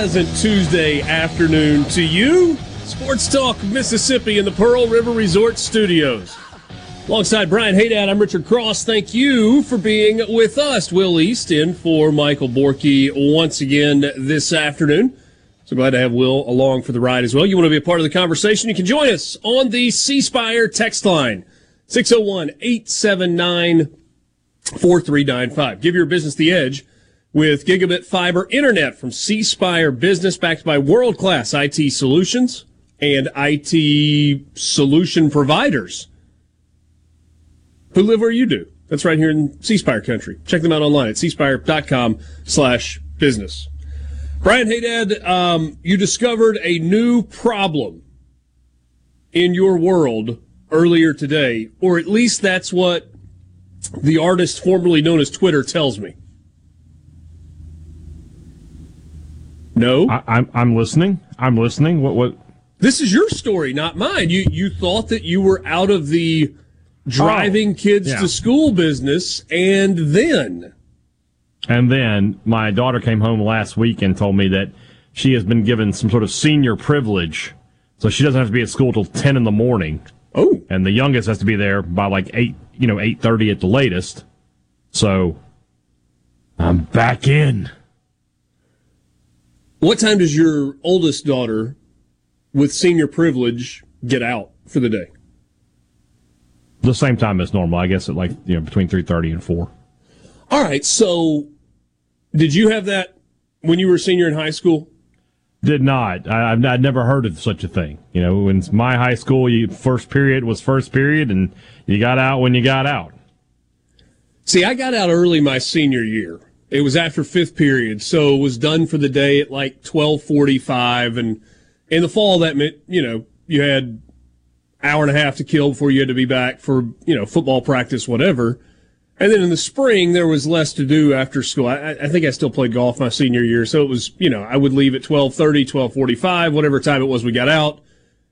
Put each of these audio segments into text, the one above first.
Pleasant Tuesday afternoon to you. Sports Talk Mississippi in the Pearl River Resort Studios. Alongside Brian Haydad, I'm Richard Cross. Thank you for being with us. Will East in for Michael Borky once again this afternoon. So glad to have Will along for the ride as well. You want to be a part of the conversation? You can join us on the C Spire text line 601 879 4395. Give your business the edge with gigabit fiber internet from C Spire Business, backed by world class IT solutions and IT solution providers who live where you do. That's right here in C Spire country. Check them out online at cspire.com slash business. Brian Haydad, um, you discovered a new problem in your world earlier today, or at least that's what the artist formerly known as Twitter tells me. No, I, I'm I'm listening. I'm listening. What what? this is your story, not mine. You you thought that you were out of the driving Oh, kids yeah. to school business, and then And then my daughter came home last week and told me that she has been given some sort of senior privilege, so she doesn't have to be at school till ten in the morning, oh, and the youngest has to be there by like eight, you know, eight thirty at the latest. So I'm back in. What time does your oldest daughter, with senior privilege, get out for the day? The same time as normal, I guess, at like you know between three thirty and four. All right, so did you have that when you were a senior in high school? Did not. I, I've, I'd never heard of such a thing. You know, in my high school, you first period was first period, and you got out when you got out. See, I got out early my senior year. It was after fifth period, so it was done for the day at like twelve forty-five. And in the fall, that meant you know you had hour and a half to kill before you had to be back for you know football practice, whatever. And then in the spring, there was less to do after school. I, I think I still played golf my senior year, so it was you know I would leave at 12:30, 12:45, whatever time it was we got out,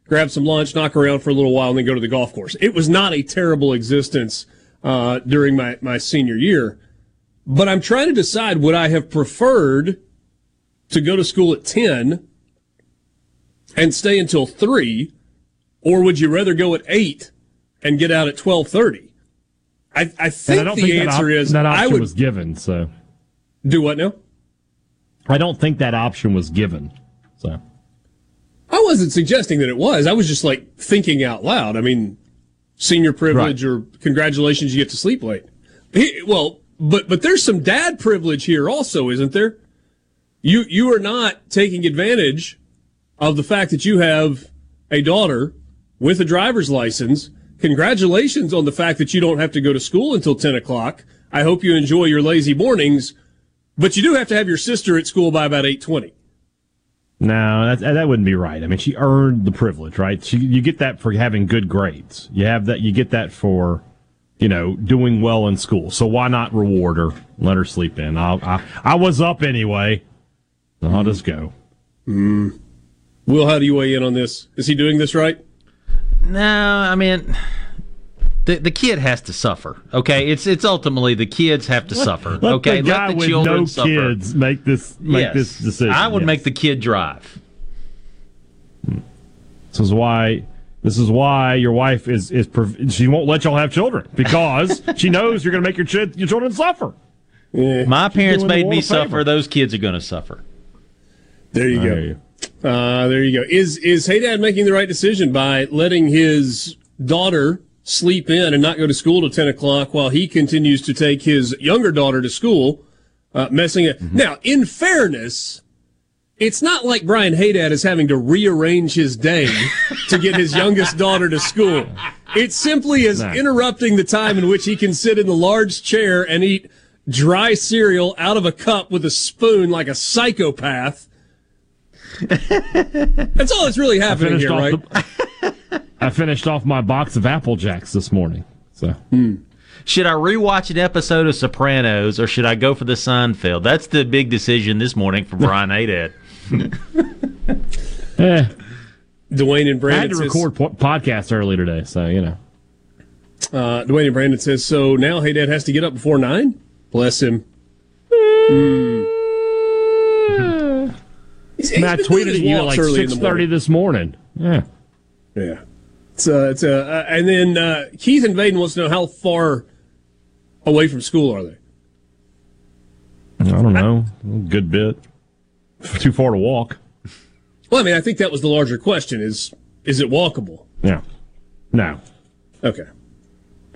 grab some lunch, knock around for a little while, and then go to the golf course. It was not a terrible existence uh, during my, my senior year. But I'm trying to decide would I have preferred to go to school at 10 and stay until 3, or would you rather go at 8 and get out at 1230? I, I think I the think that, answer op- is that option I would was given. So do what now? I don't think that option was given. So I wasn't suggesting that it was. I was just like thinking out loud. I mean, senior privilege or congratulations, you get to sleep late. He- well, but but there's some dad privilege here also, isn't there? You you are not taking advantage of the fact that you have a daughter with a driver's license. Congratulations on the fact that you don't have to go to school until ten o'clock. I hope you enjoy your lazy mornings, but you do have to have your sister at school by about eight twenty. no, that that wouldn't be right. I mean, she earned the privilege, right? She, you get that for having good grades. You have that. You get that for you know doing well in school. So why not reward her? Let her sleep in. I'll, I I was up anyway. So I'll just go. Mm. Will, how do you weigh in on this? Is he doing this right? No, I mean, The, the kid has to suffer. Okay, it's it's ultimately the kids have to suffer. Let okay, the let the with children no suffer. kids make this make Yes. this decision. I would yes. make the kid drive. This is why. This is why your wife is is she won't let y'all have children because she knows you're going to make your ch- your children suffer. My parents made me a favor. suffer. Those kids are going to suffer. There you I go. you. Uh, there you go. Is is Hey Dad making the right decision by letting his daughter sleep in and not go to school till ten o'clock while he continues to take his younger daughter to school, uh, messing it. Now, in fairness, it's not like Brian Haydad is having to rearrange his day to get his youngest daughter to school. It simply is No. interrupting the time in which he can sit in the large chair and eat dry cereal out of a cup with a spoon like a psychopath. That's all that's really happening here, right? the, I finished off my box of Apple Jacks this morning. So hmm. Should I rewatch an episode of Sopranos or should I go for the Seinfeld? That's the big decision this morning for Brian Haydad. eh, Dwayne and I had Brandon to says, record po- podcast early today, so you know. uh, Dwayne and Brandon says, so now Hey Dad has to get up before nine? Bless him. Hmm. He's- he's Matt been doing tweeted his at you at walks like early in the six thirty this morning. Yeah. Yeah. It's, uh, it's, uh, uh, and then uh, Keith and Vaden wants to know how far away from school are they? I don't know. A good bit. Too far to walk. Well, I mean, I think that was the larger question: is is it walkable? Yeah. No. Okay,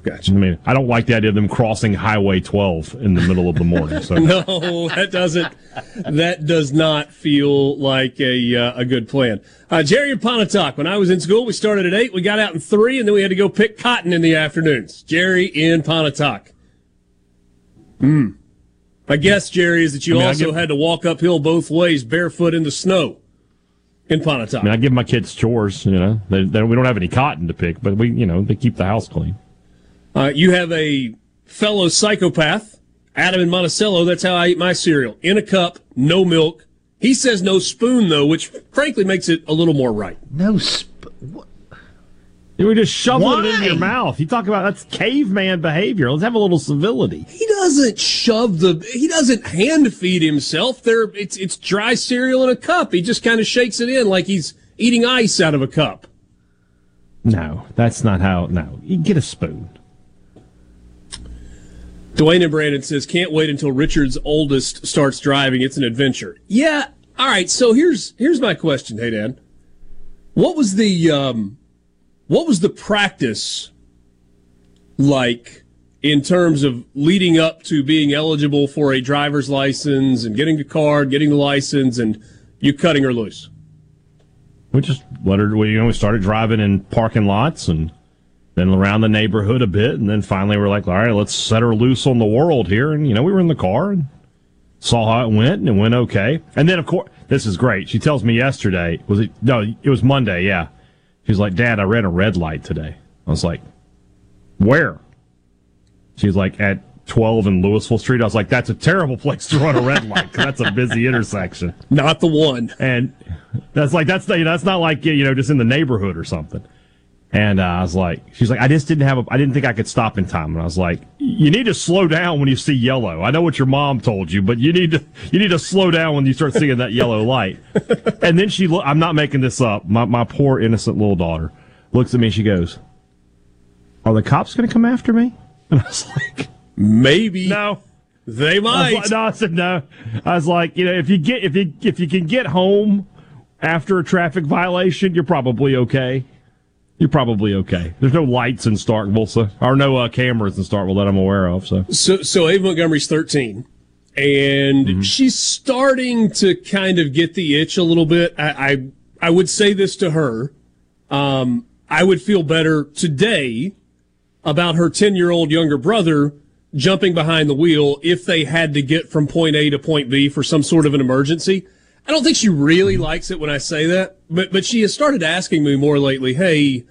Gotcha. I mean, I don't like the idea of them crossing Highway 12 in the middle of the morning. So No, that doesn't. That does not feel like a uh, a good plan. Uh, Jerry and Pontotoc. When I was in school, we started at eight. We got out in three, and then we had to go pick cotton in the afternoons. Jerry in Pontotoc. Hmm. My guess, Jerry, is that you I mean, also get- had to walk uphill both ways, barefoot in the snow, in Pontotoc. I mean, I give my kids chores. You know, they, they, we don't have any cotton to pick, but we, you know, they keep the house clean. Uh, you have a fellow psychopath, Adam in Monticello. That's how I eat my cereal in a cup, no milk. He says no spoon though, which frankly makes it a little more right. No, sp- You were just shoveling it in your mouth. You talk about that's caveman behavior. Let's have a little civility. He doesn't shove the. He doesn't hand feed himself. There, it's it's dry cereal in a cup. He just kind of shakes it in like he's eating ice out of a cup. No, that's not how. No, you get a spoon. Dwayne and Brandon says, "Can't wait until Richard's oldest starts driving. It's an adventure." Yeah. All right. So here's here's my question. Hey, Dan, what was the um, what was the practice like in terms of leading up to being eligible for a driver's license and getting the card, getting the license, and you cutting her loose? We just let her. We you know we started driving in parking lots and then around the neighborhood a bit, and then finally we're like, all right, let's set her loose on the world here. And you know we were in the car and saw how it went, and it went okay. And then of course this is great. She tells me yesterday was it no, it was Monday. Yeah, she's like, Dad, I ran a red light today. I was like, where? She's like at. 12 in Louisville Street. I was like, that's a terrible place to run a red light 'cause that's a busy intersection. Not the one. And that's like that's the, that's not like you know just in the neighborhood or something. And uh, I was like, she's like, I just didn't have a, I didn't think I could stop in time. And I was like, you need to slow down when you see yellow. I know what your mom told you, but you need to you need to slow down when you start seeing that yellow light. And then she, lo- I'm not making this up. My my poor innocent little daughter looks at me. and She goes, "Are the cops going to come after me?" And I was like, Maybe "No." they I might. like, no, I said no. I was like, you know, if you get if you if you can get home after a traffic violation, you're probably okay. You're probably okay. There's no lights in Starkville, so or no uh, cameras in Starkville that I'm aware of. So So, so Ava Montgomery's 13, and she's starting to kind of get the itch a little bit. I, I, I would say this to her. Um, I would feel better today about her 10 year old younger brother jumping behind the wheel if they had to get from point A to point B for some sort of an emergency. I don't think she really likes it when I say that, but, but she has started asking me more lately, Hey,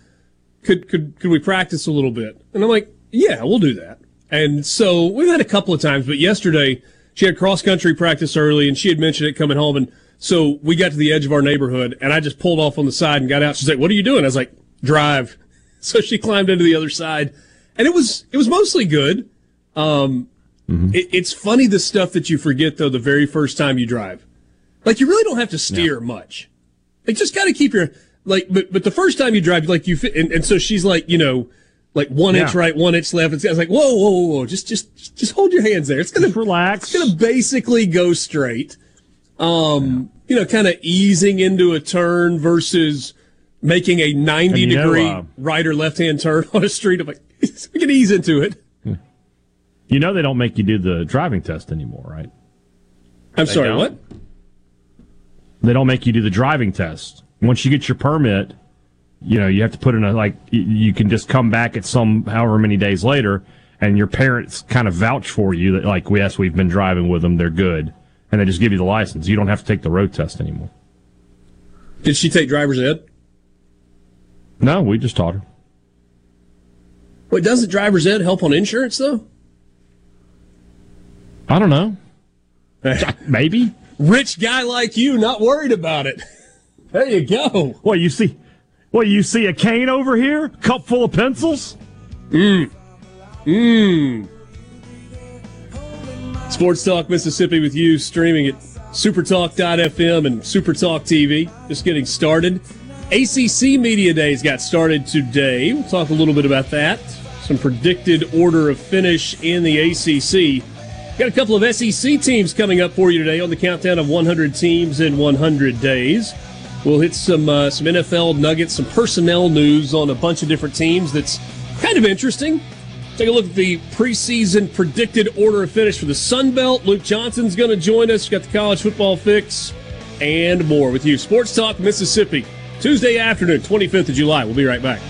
could could could we practice a little bit? And I'm like, yeah, we'll do that. And so we've had a couple of times, but yesterday she had cross country practice early, and she had mentioned it coming home. And so we got to the edge of our neighborhood, and I just pulled off on the side and got out. She's like, "What are you doing?" I was like, "Drive." So she climbed into the other side, and it was it was mostly good. Um, Mm-hmm. it, it's funny the stuff that you forget though the very first time you drive. Like you really don't have to steer much. Like just got to keep your like. But but the first time you drive, like you fit, and, and so she's like you know. Like one inch right, one inch left. It's, I was like, whoa, whoa, whoa, whoa! Just, just, just hold your hands there. It's gonna Just relax. It's gonna basically go straight. Um, you know, kind of easing into a turn versus making a ninety And you know, degree uh, right or left hand turn on a street. I'm like, we can ease into it. You know they don't make you do the driving test anymore, right? I'm sorry, don't? what? They don't make you do the driving test. Once you get your permit, you know, you have to put in a like you can just come back at some however many days later and your parents kind of vouch for you that like yes, we've been driving with them, they're good. And they just give you the license. You don't have to take the road test anymore. Did she take driver's ed? No, we just taught her. Wait, doesn't driver's ed help on insurance though? I don't know. Maybe. Rich guy like you, not worried about it. There you go. What you see? What you see a cane over here? Cup full of pencils? Mmm. Sports Talk Mississippi with you, streaming at supertalk.fm and supertalk TV. Just getting started. ACC Media Days got started today. We'll talk a little bit about that. Some predicted order of finish in the ACC. Got a couple of SEC teams coming up for you today on the countdown of 100 teams in 100 days. We'll hit some uh, some NFL nuggets, some personnel news on a bunch of different teams. That's kind of interesting. Take a look at the preseason predicted order of finish for the Sun Belt. Luke Johnson's going to join us. Got the college football fix and more with you. Sports Talk Mississippi, Tuesday afternoon, 25th of July. We'll be right back.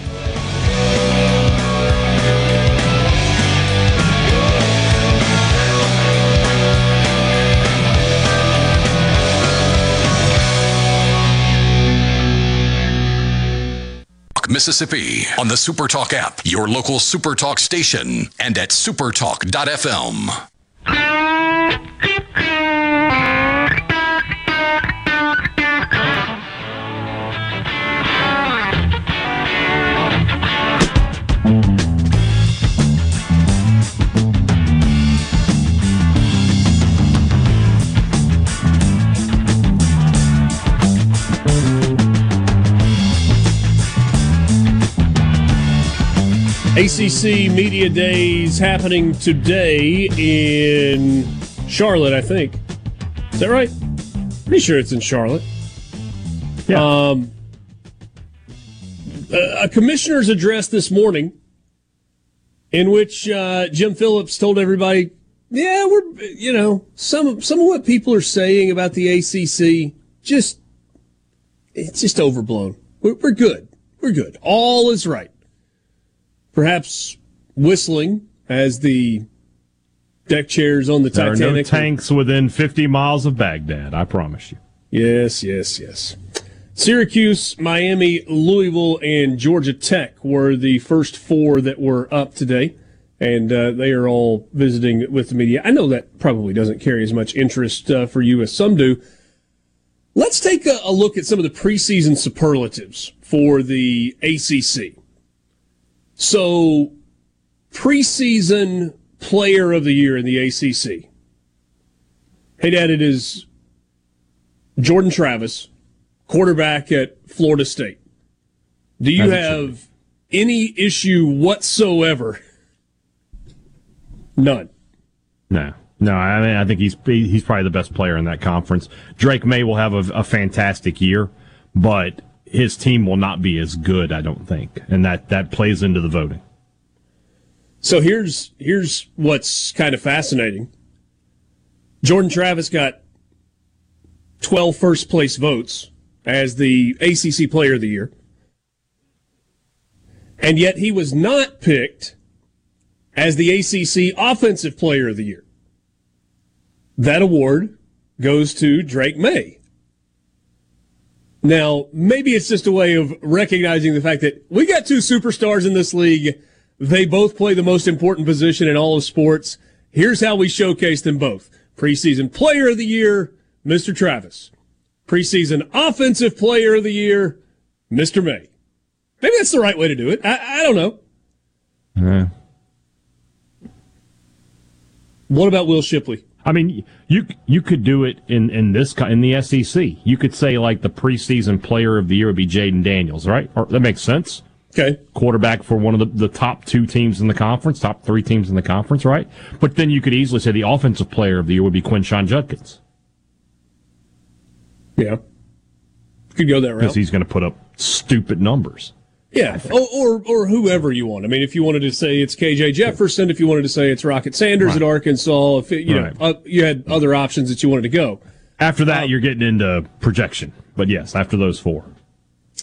Mississippi on the SuperTalk app, your local SuperTalk station, and at supertalk.fm. ACC Media Days happening today in Charlotte, I think. Is that right? Pretty sure it's in Charlotte. Yeah. Um, a, commissioner's address this morning, in which uh, Jim Phillips told everybody, "Yeah, we're you know some some of what people are saying about the ACC just it's just overblown. We're, we're good. We're good. All is right." Perhaps whistling as the deck chairs on the there are no tanks within 50 miles of Baghdad, I promise you. Yes, yes, yes. Syracuse, Miami, Louisville, and Georgia Tech were the first four that were up today, and uh, they are all visiting with the media. I know that probably doesn't carry as much interest uh, for you as some do. Let's take a, a look at some of the preseason superlatives for the ACC. So, preseason player of the year in the ACC. Hey, Dad, it is Jordan Travis, quarterback at Florida State. Do you As it should have any issue whatsoever? None. No, no. I mean, I think he's he's probably the best player in that conference. Drake Maye will have a, a fantastic year, but his team will not be as good. I don't think, and that that plays into the voting. So here's here's what's kind of fascinating. Jordan Travis got 12 first place votes as the ACC player of the year. And yet he was not picked as the ACC offensive player of the year. That award goes to Drake Maye. Now, maybe it's just a way of recognizing the fact that we got two superstars in this league. They both play the most important position in all of sports. Here's how we showcase them both. Preseason player of the year, Mr. Travis. Preseason offensive player of the year, Mr. Maye. Maybe that's the right way to do it. I, I don't know. Yeah. What about Will Shipley? I mean, you you could do it in in this in the SEC. You could say like the preseason player of the year would be Jayden Daniels, right? Or, that makes sense. Okay. Quarterback for one of the, the top two teams in the conference, top three teams in the conference, right? But then you could easily say the offensive player of the year would be Quinshon Judkins. Yeah. Could go that route. Because he's going to put up stupid numbers. Yeah, or, or, or whoever you want. I mean, if you wanted to say it's KJ Jefferson, if you wanted to say it's Rocket Sanders right. at Arkansas, if it, you right. know uh, you had other options that you wanted to go. After that, um, you're getting into projection. But yes, after those four,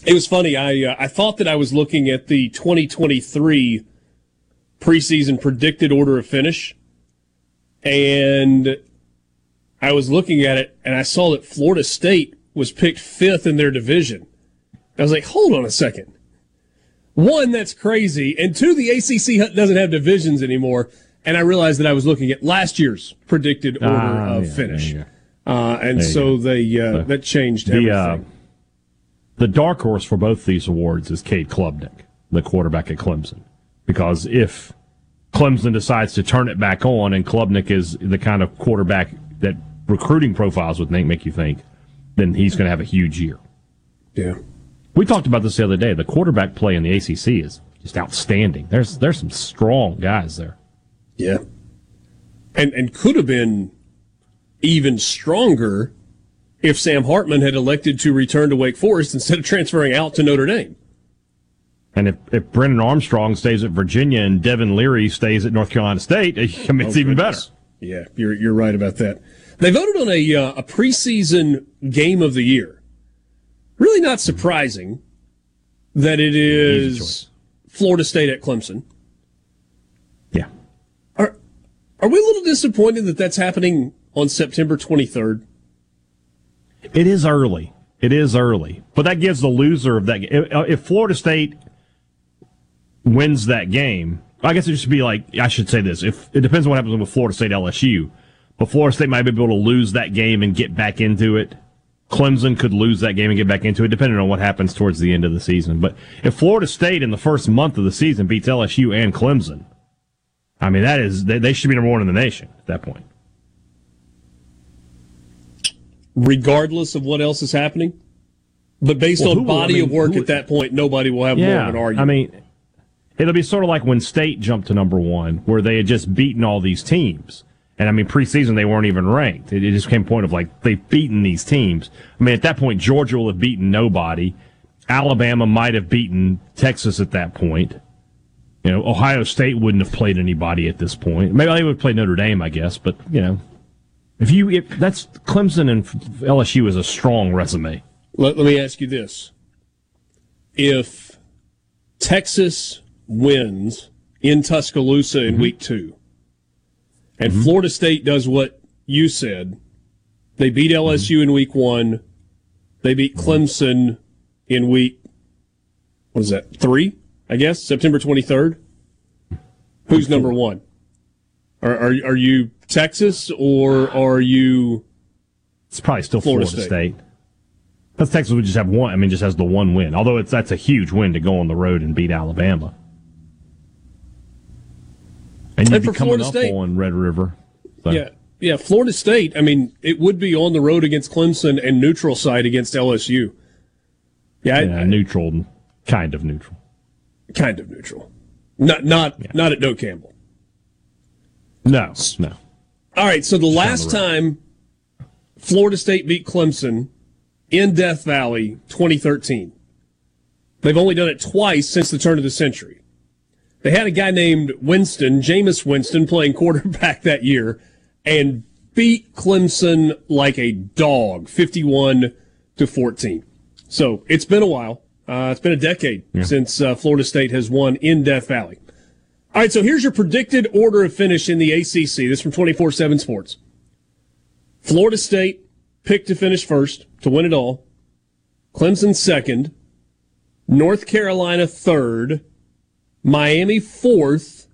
it was funny. I uh, I thought that I was looking at the 2023 preseason predicted order of finish, and I was looking at it, and I saw that Florida State was picked fifth in their division. I was like, hold on a second one, that's crazy, and two, the ACC doesn't have divisions anymore. And I realized that I was looking at last year's predicted order ah, of yeah, finish, uh, and so they uh, that changed the, uh, everything. the dark horse for both these awards is Cade Klubnik, the quarterback at Clemson, because if Clemson decides to turn it back on, and Klubnik is the kind of quarterback that recruiting profiles would make you think, then he's going to have a huge year. Yeah. We talked about this the other day. The quarterback play in the ACC is just outstanding. There's there's some strong guys there. Yeah, and and could have been even stronger if Sam Hartman had elected to return to Wake Forest instead of transferring out to Notre Dame. And if, if Brennan Armstrong stays at Virginia and Devin Leary stays at North Carolina State, I mean, it's oh, even better. Yeah, you're you're right about that. They voted on a uh, a preseason game of the year really not surprising that it is Florida State at Clemson. Yeah. Are are we a little disappointed that that's happening on September 23rd? It is early. It is early, but that gives the loser of that. Uh, if Florida State wins that game, I guess it should be like I should say this. If it depends on what happens with Florida State LSU, but Florida State might be able to lose that game and get back into it Clemson could lose that game and get back into it, depending on what happens towards the end of the season. But if Florida State in the first month of the season beats LSU and Clemson, I mean that is they, they should be number one in the nation at that point. Regardless of what else is happening, but based well, on body will, I mean, of work who, at that point, nobody will have yeah, more of an argument. I mean, it'll be sort of like when State jumped to number one, where they had just beaten all these teams. And I mean, preseason they weren't even ranked. It, just came point of like they've beaten these teams. I mean, at that point, Georgia will have beaten nobody. Alabama might have beaten Texas at that point. You know, Ohio State wouldn't have played anybody at this point. Maybe they would play Notre Dame, I guess. But you know, if you if that's Clemson and LSU is a strong resume. Let, let me ask you this: If Texas wins in Tuscaloosa in mm-hmm. week two and mm-hmm. Florida State does what you said. They beat LSU mm-hmm. in week one. They beat mm-hmm. Clemson in week, what is that, three, I guess, September 23rd. Who's number one? Are, are, are you Texas or are you. It's probably still Florida, Florida State. State. Because Texas would just have one. I mean, just has the one win. Although it's that's a huge win to go on the road and beat Alabama. And you'd be coming Florida up State, on Red River. So. Yeah. Yeah, Florida State, I mean, it would be on the road against Clemson and neutral site against LSU. Yeah, yeah I, neutral, kind of neutral. Kind of neutral. Not not yeah. not at Doak Campbell. No, no. All right, so the last the time Florida State beat Clemson in Death Valley, 2013. They've only done it twice since the turn of the century. They had a guy named Winston, Jameis Winston, playing quarterback that year and beat Clemson like a dog, 51 to 14. So it's been a while. Uh, it's been a decade yeah. since uh, Florida State has won in Death Valley. All right, so here's your predicted order of finish in the ACC. This from 24 7 Sports. Florida State picked to finish first to win it all. Clemson second. North Carolina third. Miami fourth,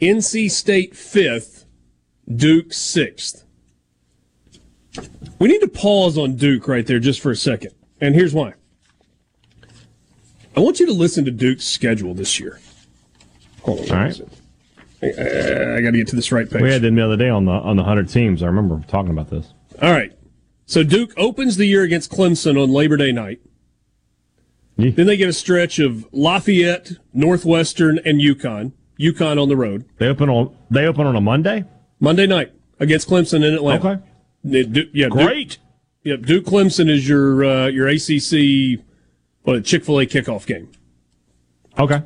NC State fifth, Duke sixth. We need to pause on Duke right there just for a second. And here's why. I want you to listen to Duke's schedule this year. Hold on. All right. I, got to get to this right page. We had them the other day on the on the hundred teams. I remember talking about this. All right. So Duke opens the year against Clemson on Labor Day night. Yeah. Then they get a stretch of Lafayette, Northwestern, and UConn. UConn on the road. They open on they open on a Monday. Monday night against Clemson in Atlanta. Okay, Yeah, Du- yeah, Duke- great. Yep, Duke Clemson is your uh, your ACC what Chick Fil A kickoff game. Okay,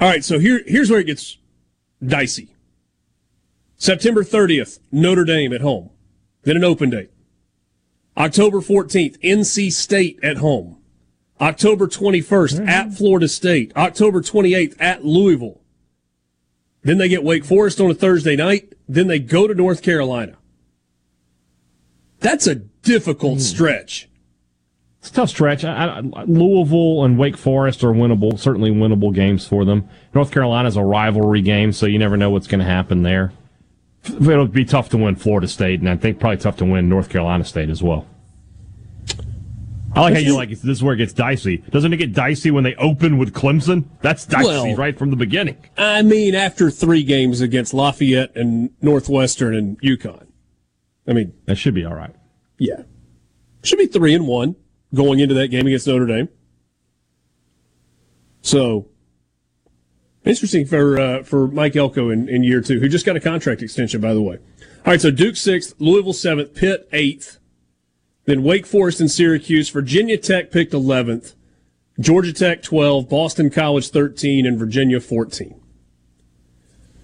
All right, so here here's where it gets dicey. September 30th, Notre Dame at home. Then an open date. October 14th, NC State at home. October 21st, mm-hmm. at Florida State. October 28th, at Louisville. Then they get Wake Forest on a Thursday night. Then they go to North Carolina. That's a difficult mm. stretch. it's a tough stretch. I, I, Louisville and Wake Forest are winnable, certainly winnable games for them. North Carolina's a rivalry game, so you never know what's going to happen there. It'll be tough to win Florida State, and I think probably tough to win North Carolina State as well. I like how you like. This is where it gets dicey. Doesn't it get dicey when they open with Clemson? That's dicey Well- right from the beginning. I mean, after three games against Lafayette and Northwestern and UConn. I mean, That should be all right. yeah. Should be three and one going into that game against Notre Dame. So interesting for uh, for Mike Elko in, in year two, who just got a contract extension, by the way. All right, so Duke sixth, Louisville seventh, Pitt eighth, then Wake Forest and Syracuse, Virginia Tech picked eleventh, Georgia Tech twelve, Boston College thirteen, and Virginia fourteen.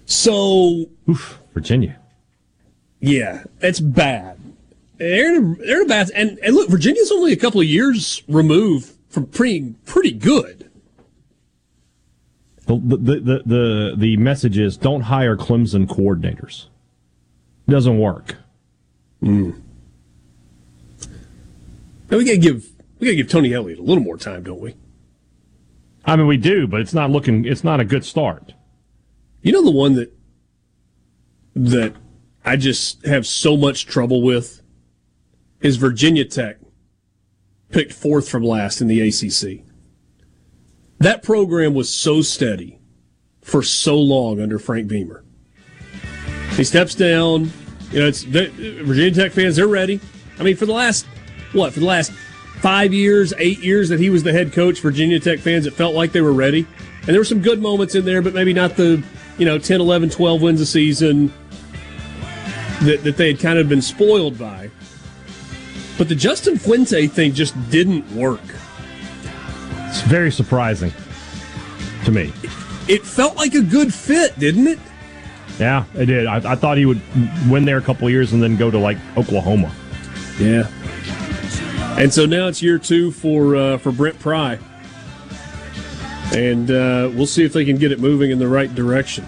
So Oof, Virginia. yeah, it's bad. They're they're in a bad, and, and look, Virginia's only a couple of years removed from being pretty good. The, the, the, the, the message is don't hire Clemson coordinators. It Doesn't work. Hmm. Now we gotta give we gotta give Tony Elliott a little more time, don't we? I mean, we do, but it's not looking, it's not a good start. You know the one that that I just have so much trouble with is Virginia Tech picked fourth from last in the ACC. That program was so steady for so long under Frank Beamer. He steps down. You know, it's Virginia Tech fans. They're ready. I mean, for the last what? For the last five years, eight years that he was the head coach, Virginia Tech fans, it felt like they were ready. And there were some good moments in there, but maybe not the you know 10, 11, 12 wins a season that that they had kind of been spoiled by. But the Justin Fuente thing just didn't work. It's very surprising to me. It felt like a good fit, didn't it? Yeah, it did. I, I thought he would win there a couple years and then go to like Oklahoma. Yeah. And so now it's year two for uh, for Brent Pry, and uh, we'll see if they can get it moving in the right direction.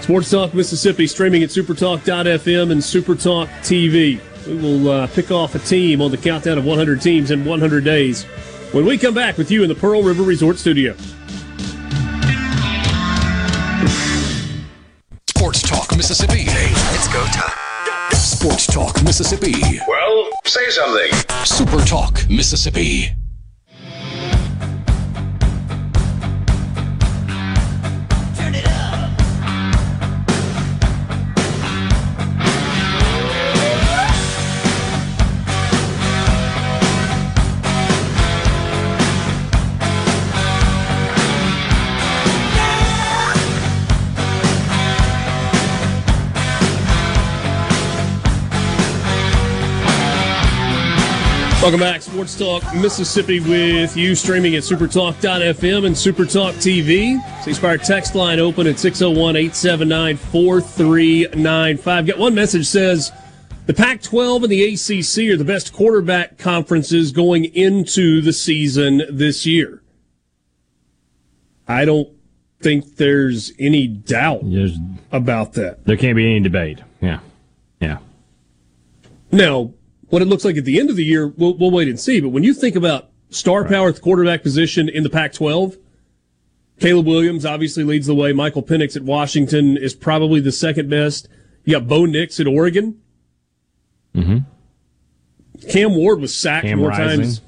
Sports Talk Mississippi streaming at supertalk.fm and Supertalk TV. We will uh, pick off a team on the countdown of 100 teams in 100 days when we come back with you in the Pearl River Resort Studio. Sports Talk Mississippi. It's go time. Sports Talk Mississippi. Well, say something. Super Talk Mississippi. Welcome back, Sports Talk Mississippi with you, streaming at supertalk.fm and supertalk TV. C Spire text line open at 601 879 4395. Got one message says the Pac 12 and the ACC are the best quarterback conferences going into the season this year. I don't think there's any doubt There's, about that. there can't be any debate. Yeah, yeah. Now, what it looks like at the end of the year, we'll, we'll wait and see. But when you think about star power at the quarterback position in the Pac 12, Caleb Williams obviously leads the way. Michael Penix at Washington is probably the second best. You got Bo Nix at Oregon. Mm-hmm. Cam Ward was sacked Cam more Rising. times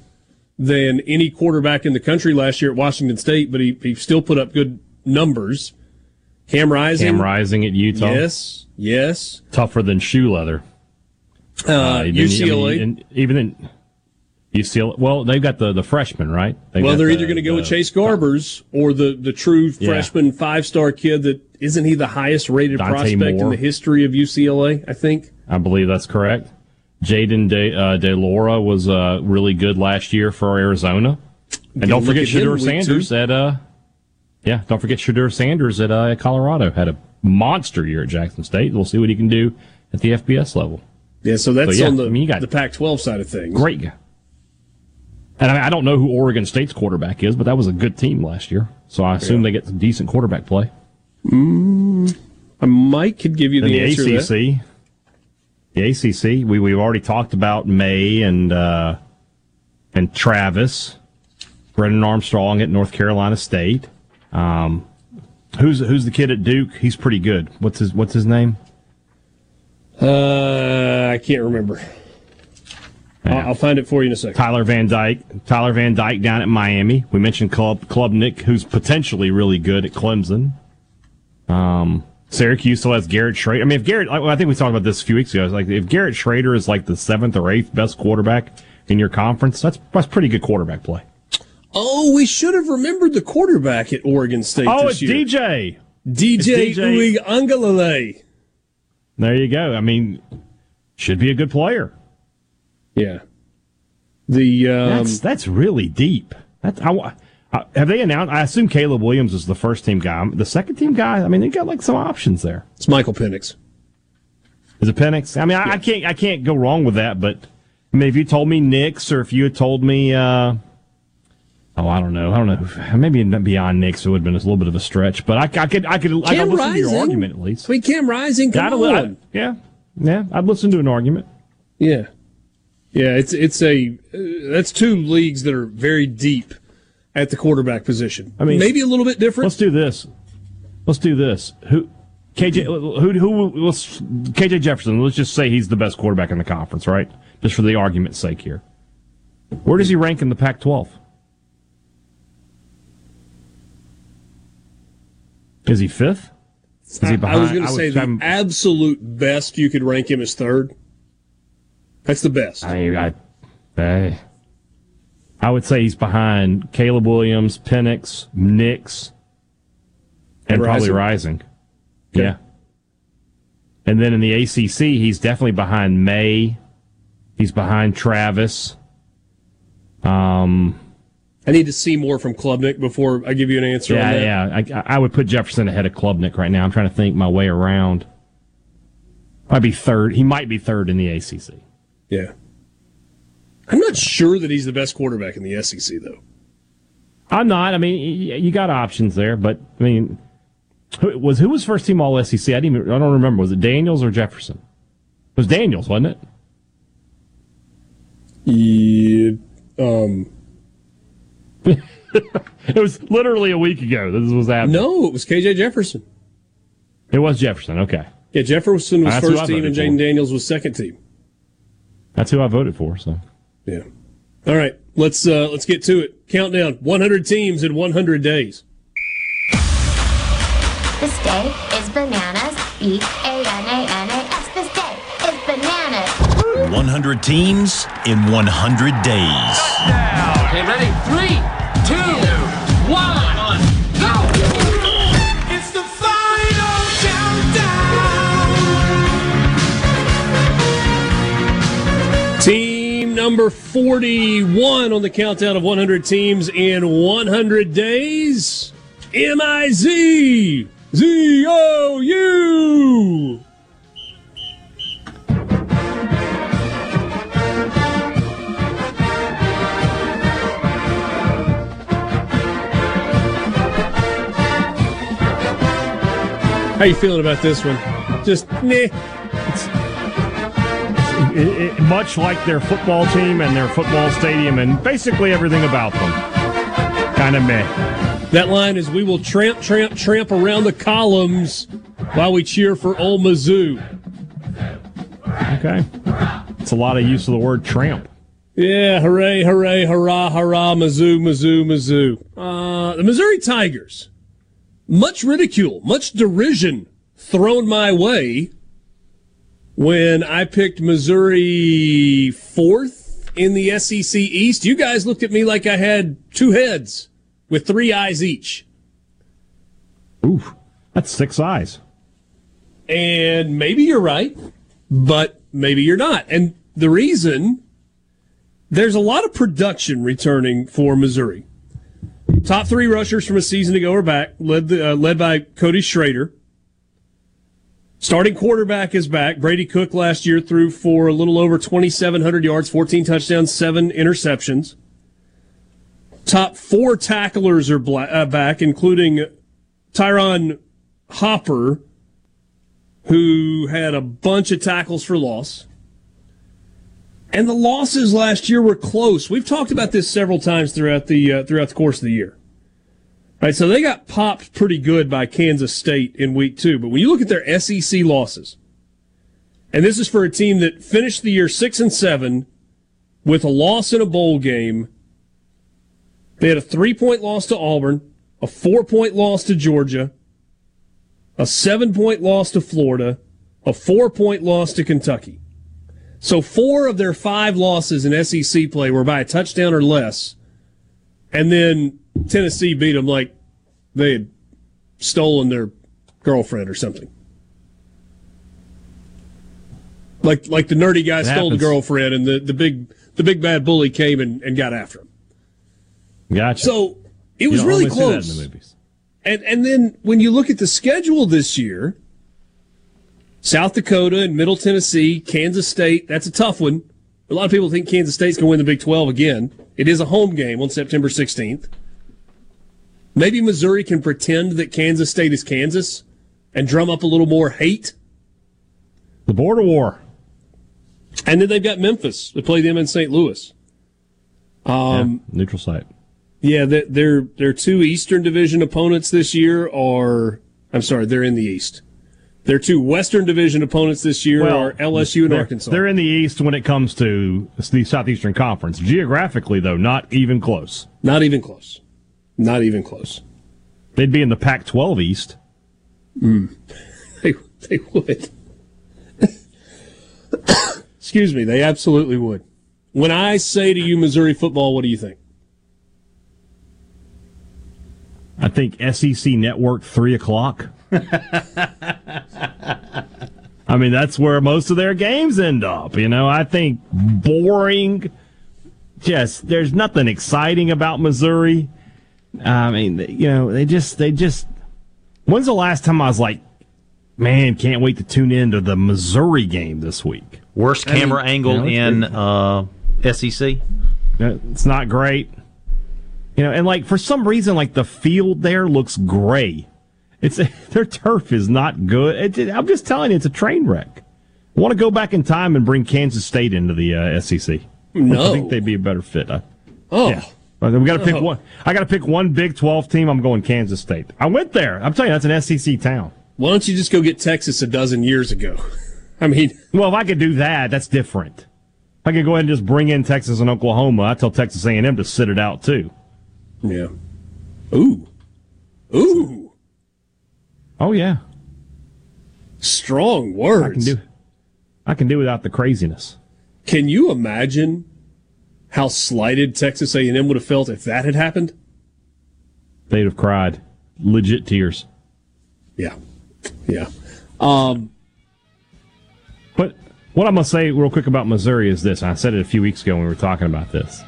than any quarterback in the country last year at Washington State, but he, he still put up good numbers. Cam Rising. Cam Rising at Utah. Yes, yes. Tougher than shoe leather. Uh, even- UCLA. I mean, even in UCLA. Well, they've got the the freshman, right? They've well, they're the- either going to go with Chase Garbers or the the true Yeah. freshman five star kid that isn't he the highest rated Dante prospect in the history of UCLA? I think. I believe that's correct. Jaden De, uh, was uh, really good last year for Arizona. And don't forget look at him Shedeur Sanders at uh yeah, don't forget Shedeur Sanders at uh, Colorado had a monster year at Jackson State. We'll see what he can do at the FBS level. Yeah, so that's So, yeah, on the I mean, the Pac-12 side of things. Great. And I, I don't know who Oregon State's quarterback is, but that was a good team last year. So I assume they get some decent quarterback play. Uh, Mike could give you the, the answer. ACC, the ACC, we we've already talked about Maye and uh, and Travis, Brennan Armstrong at North Carolina State. Um, who's who's the kid at Duke? He's pretty good. What's his What's his name? Uh, I can't remember. I'll, I'll find it for you in a second. Tyler Van Dyke. Tyler Van Dyke down at Miami. We mentioned Club Klubnik, who's potentially really good at Clemson. Um, Syracuse still has Garrett Shrader. I mean, if Garrett, I think we talked about this a few weeks ago. It's like if Garrett Shrader is like the seventh or eighth best quarterback in your conference, that's that's pretty good quarterback play. Oh, we should have remembered the quarterback at Oregon State Oh, it's year. DJ. DJ, It's DJ. Uiagalelei. There you go. I mean, should be a good player. Yeah. The um, That's that's really deep. That's I, uh, have they announced? I assume Caleb Williams is the first team guy. The second team guy. I mean, they got like some options there. it's Michael Penix. Is it Penix? I mean, I, I can't I can't go wrong with that. But I mean, if you told me Nix or if you had told me, uh, Oh, I don't know. I don't know. Maybe beyond Nix, it would have been a little bit of a stretch, but I, I could, I could, Cam I could listen Rising. to your argument at least. We Cam Rising, come yeah, on. I, yeah, yeah, I'd listen to an argument. Yeah, yeah. It's it's a that's two leagues that are very deep at the quarterback position. I mean, maybe a little bit different. Let's do this. Let's do this. Who KJ who who let's, KJ Jefferson. Let's just say he's the best quarterback in the conference, right? Just for the argument's sake here. Where does he rank in the Pac-12? Is he fifth? Is he I- I was going to say the have- absolute best you could rank him as third. That's the best. I I, I, I would say he's behind Caleb Williams, Penix, Nix, and And probably Rising? Rising. Yeah. And then in the ACC, he's definitely behind Maye. He's behind Travis. Um, I need to see more from Klubnik before I give you an answer on yeah, that. yeah. I, I would put Jefferson ahead of Klubnik right now. I'm trying to think my way around. Might be third. He might be third in the ACC. Yeah. I'm not sure that he's the best quarterback in the SEC, though. I'm not. I mean, you got options there, but I mean, who was who was first team All SEC? I didn't. Even, I don't remember. Was it Daniels or Jefferson? It was Daniels, wasn't it? Yeah. Um, It was literally a week ago. This was happening. no, it was KJ Jefferson. It was Jefferson. Okay, Yeah, Jefferson was That's first team and voted Jayden. Daniels was second team. that's who I voted for. So Yeah. All right, let's uh, let's get to it. Countdown: 100 teams in 100 days. This day is bananas. B A N A N A S. This day is bananas. 100 teams in 100 days. Okay, ready? Number 41 on the countdown of 100 teams in 100 days. M I Z Z O U. How you feeling about this one? Just meh. It, it, much like their football team and their football stadium and basically everything about them, kind of meh. That line is we will tramp, tramp, tramp around the columns while we cheer for Ole Mizzou. Okay, it's a lot of use of the word tramp. Yeah, hooray, hooray, hurrah, hurrah, Mizzou, Mizzou, Mizzou. Uh, the Missouri Tigers. much ridicule, much derision thrown my way when I picked Missouri fourth in the SEC East. You guys looked at me like I had two heads with three eyes each. Ooh, that's six eyes. And maybe you're right, but maybe you're not. And the reason there's a lot of production returning for Missouri. Top three rushers from a season ago are back, led the, uh, led by Cody Schrader. Starting quarterback is back. Brady Cook last year threw for a little over 2,700 yards, 14 touchdowns, seven interceptions. Top four tacklers are bla- uh, back, including Ty'Ron Hopper, who had a bunch of tackles for loss. And the losses last year were close. We've talked about this several times throughout the uh, throughout the course of the year. Right, so they got popped pretty good by Kansas State in week two. But when you look at their SEC losses, and this is for a team that finished the year six and seven with a loss in a bowl game, they had a three point loss to Auburn, a four point loss to Georgia, a seven point loss to Florida, a four point loss to Kentucky. So four of their five losses in SEC play were by a touchdown or less. And then Tennessee beat them like they had stolen their girlfriend or something. Like like the nerdy guy It stole the girlfriend and the, the big the big bad bully came and, and got after him. Gotcha. So it was really always see that in close. the movies. And and then when you look at the schedule this year, South Dakota and Middle Tennessee, Kansas State, that's a tough one. A lot of people think Kansas State's going to win the Big 12 again. It is a home game on September 16th. Maybe Missouri can pretend that Kansas State is Kansas and drum up a little more hate. The border war. And then they've got Memphis to play them in St. Louis. Um, yeah, neutral site. Yeah, their their their two Eastern Division opponents this year are. I'm sorry, they're in the East. Their two Western Division opponents this year are LSU and Arkansas. They're in the East when it comes to the Southeastern Conference. Geographically, though, not even close. Not even close. Not even close. They'd be in the Pac-12 East. Mm. They they would. Excuse me, they absolutely would. When I say to you Missouri football, what do you think? I think SEC Network three o'clock. I mean, that's where most of their games end up. You know, I think boring. Just there's nothing exciting about Missouri. I mean, you know, they just they just. When's the last time I was like, man, can't wait to tune in to the Missouri game this week? Worst I mean, camera angle you know, in uh, SEC. It's not great. You know, and like for some reason, like the field there looks gray. It's their turf is not good. It, I'm just telling you, it's a train wreck. I want to go back in time and bring Kansas State into the uh, SEC. No. I think they'd be a better fit. I, Oh, yeah. We got to pick oh. one. I got to pick one Big 12 team. I'm going Kansas State. I went there. I'm telling you, that's an SEC town. why don't you just go get Texas a dozen years ago? I mean, Well, if I could do that, that's different. I could go ahead and just bring in Texas and Oklahoma. I tell Texas A&M to sit it out too. yeah. Ooh, ooh, Oh yeah. strong words. I can do. I can do without the craziness. Can you imagine how slighted Texas A&M would have felt if that had happened? They'd have cried, legit tears. Yeah, yeah. Um, But what I'm gonna say real quick about Missouri is this. I said it a few weeks ago when we were talking about this.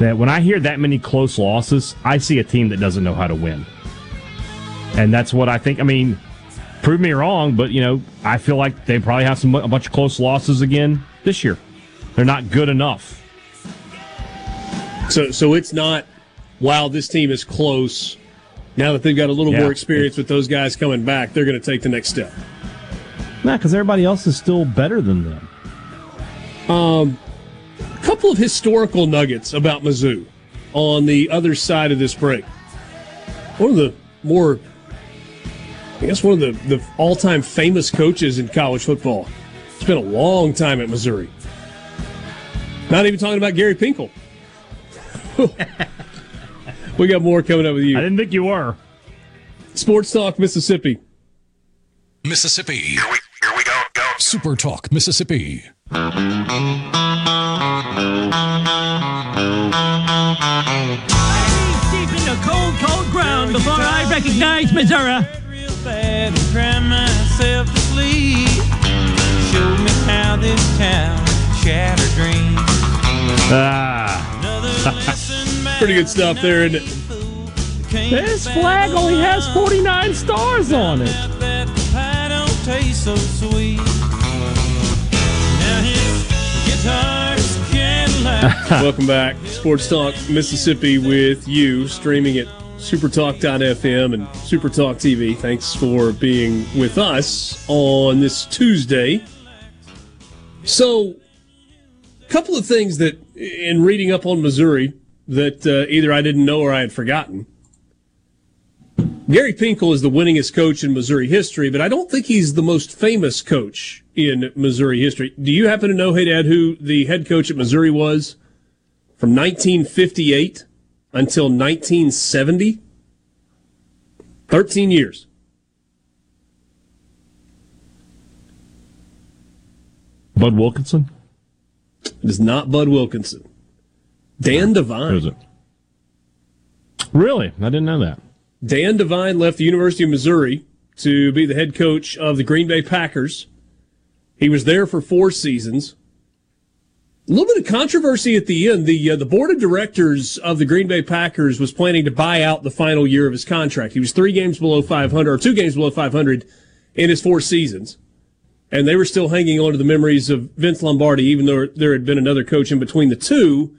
That when I hear that many close losses, I see a team that doesn't know how to win, and that's what I think. I mean, prove me wrong, but you know, I feel like they probably have some a bunch of close losses again this year. They're not good enough. So, so it's not. Wow, this team is close. Now that they've got a little Yeah. more experience with those guys coming back, they're going to take the next step. Nah, because everybody else is still better than them. Um, a couple of historical nuggets about Mizzou on the other side of this break. One of the more, I guess, one of the, the all time famous coaches in college football. Spent a long time at Missouri. Not even talking about Gary Pinkel. we got more coming up with you. I didn't think you were. Sports Talk Mississippi. Mississippi. Here we, here we go, go. Super Talk Mississippi. Deep in the cold, cold ground before I recognize Missouri. bad and cry myself to sleep. Show me how this town shattered dreams. Ah. Pretty good stuff there, it? This flag only has 49 stars on it. That the pie don't taste so sweet. Now his guitar's Cadillac. Welcome back. Sports Talk Mississippi with you, streaming at supertalk.fm and supertalk TV. Thanks for being with us on this Tuesday. So, a couple of things that, in reading up on Missouri, that uh, either I didn't know or I had forgotten. Gary Pinkel is the winningest coach in Missouri history, but I don't think he's the most famous coach in Missouri history. Do you happen to know, hey Dad, who the head coach at Missouri was from 1958 until 1970? 13 years. Bud Wilkinson? It is not Bud Wilkinson. Dan Devine. Who is it? Really? I didn't know that. Dan Devine left the University of Missouri to be the head coach of the Green Bay Packers. He was there for four seasons. A little bit of controversy at the end. The uh, the board of directors of the Green Bay Packers was planning to buy out the final year of his contract. He was three games below 500 or two games below 500 in his four seasons, and they were still hanging on to the memories of Vince Lombardi, even though there had been another coach in between the two.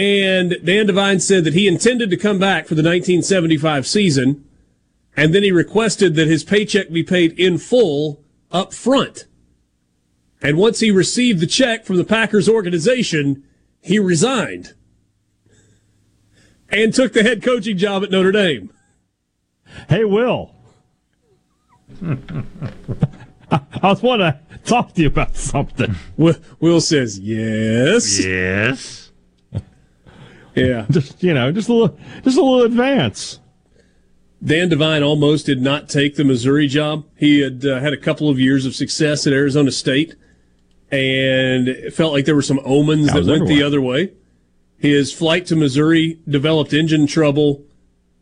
And Dan Devine said that he intended to come back for the 1975 season, and then he requested that his paycheck be paid in full up front. And once he received the check from the Packers organization, he resigned and took the head coaching job at Notre Dame. Hey, Will. I was want to talk to you about something. Will, Will says yes. Yes. Yeah. Just you know, just a little, just a little advance. Dan Devine almost did not take the Missouri job. He had uh, had a couple of years of success at Arizona State, and it felt like there were some omens That that, went the other way. His flight to Missouri developed engine trouble,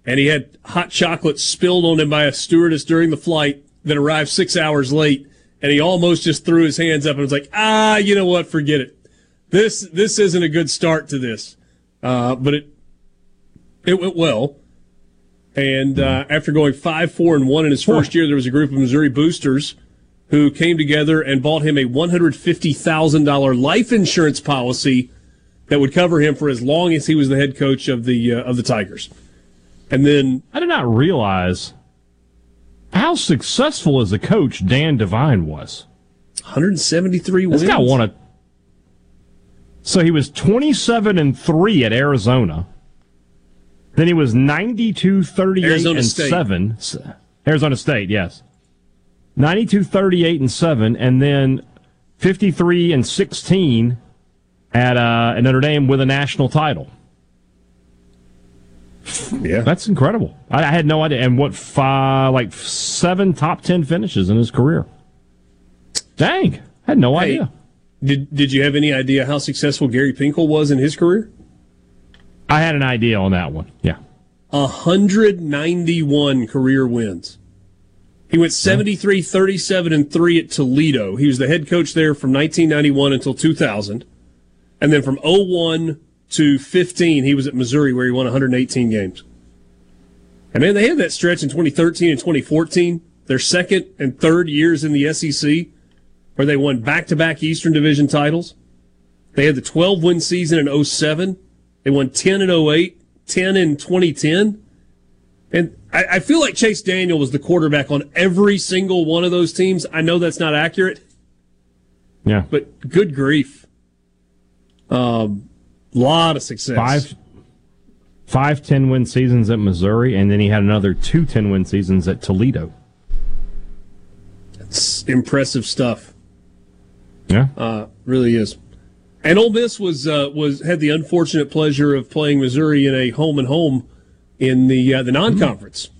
and he had hot chocolate spilled on him by a stewardess during the flight that arrived six hours late. And he almost just threw his hands up and was like, "Ah, you know what? Forget it. This this isn't a good start to this." Uh, but it it went well. And uh, after going five, four, and one in his first year, there was a group of Missouri boosters who came together and bought him a one hundred fifty thousand dollar life insurance policy that would cover him for as long as he was the head coach of the uh, of the Tigers. And then I did not realize how successful as a coach Dan Devine was. one hundred seventy three This wins. guy won a. So he was 27 and 3 at Arizona. Then he was 92 38 Arizona and State. 7. Arizona State, yes. 92 38 and 7 and then 53 and 16 at uh at Notre Dame with a national title. Yeah. That's incredible. I, I had no idea. And what five like seven top 10 finishes in his career. Dang. I had no Hey, idea. Did Did you have any idea how successful Gary Pinkel was in his career? I had an idea on that one. Yeah. 191 career wins. He went 73, 37, and 3 at Toledo. He was the head coach there from 1991 until 2000. And then from 01 to 15, he was at Missouri where he won 118 games. And man, they had that stretch in 2013 and 2014, their second and third years in the SEC, where they won back to back Eastern Division titles. They had the 12 win season in 07. They won 10 in 08, 10 in 2010. And I, I feel like Chase Daniel was the quarterback on every single one of those teams. I know that's not accurate, Yeah. but good grief. Um, lot of success. Five five 10 win seasons at Missouri, and then he had another two 10 win seasons at Toledo. It's impressive stuff. Yeah. Uh, really is. And Ole Miss was uh, was had the unfortunate pleasure of playing Missouri in a home and home in the uh, the non conference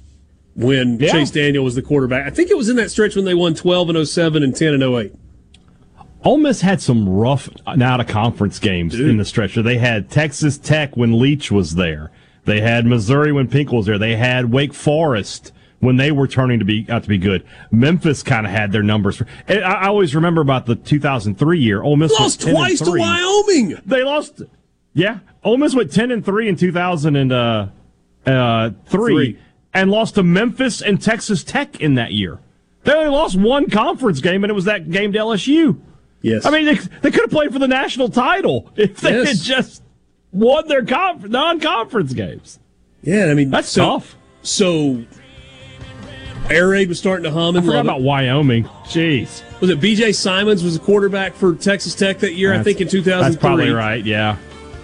when Yeah. Chase Daniel was the quarterback. I think it was in that stretch when they won 12 and 07 and 10 and 08. Ole Miss had some rough out of conference games in the stretcher. They had Texas Tech when Leach was there. They had Missouri when Pink was there. They had Wake Forest when they were turning to be out to be good. Memphis kind of had their numbers. And I, I always remember about the 2003 year. Ole Miss Lost went 10 and twice to Wyoming. They lost. Yeah, Ole Miss went 10 and three in 2003 uh, Three. and lost to Memphis and Texas Tech in that year. They only lost one conference game, and it was that game to LSU. Yes. I mean, they, they could have played for the national title if they Yes. had just won their conf- non-conference games. Yeah, I mean That's so, tough. So air raid was starting to hum I and forgot love about it. Wyoming. Jeez, Was it B.J. Symons was a quarterback for Texas Tech that year? I think in 2003. That's probably right. Yeah,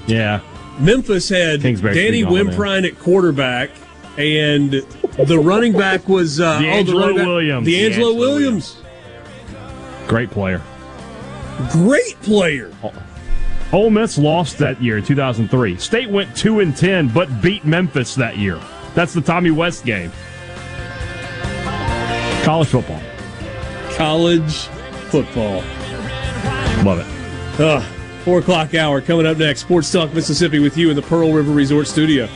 yeah. Memphis had Kingsbury Danny should be gone Wimprine at quarterback, and the running back was uh, oh, the DeAngelo running back- Williams. DeAngelo DeAngelo Williams. Great player. Great player. Ole Miss lost that year, 2003. State went two and ten, but beat Memphis that year. That's the Tommy West game. College football, College football. love it. Uh, four o'clock hour coming up next. Sports Talk Mississippi with you in the Pearl River Resort Studio.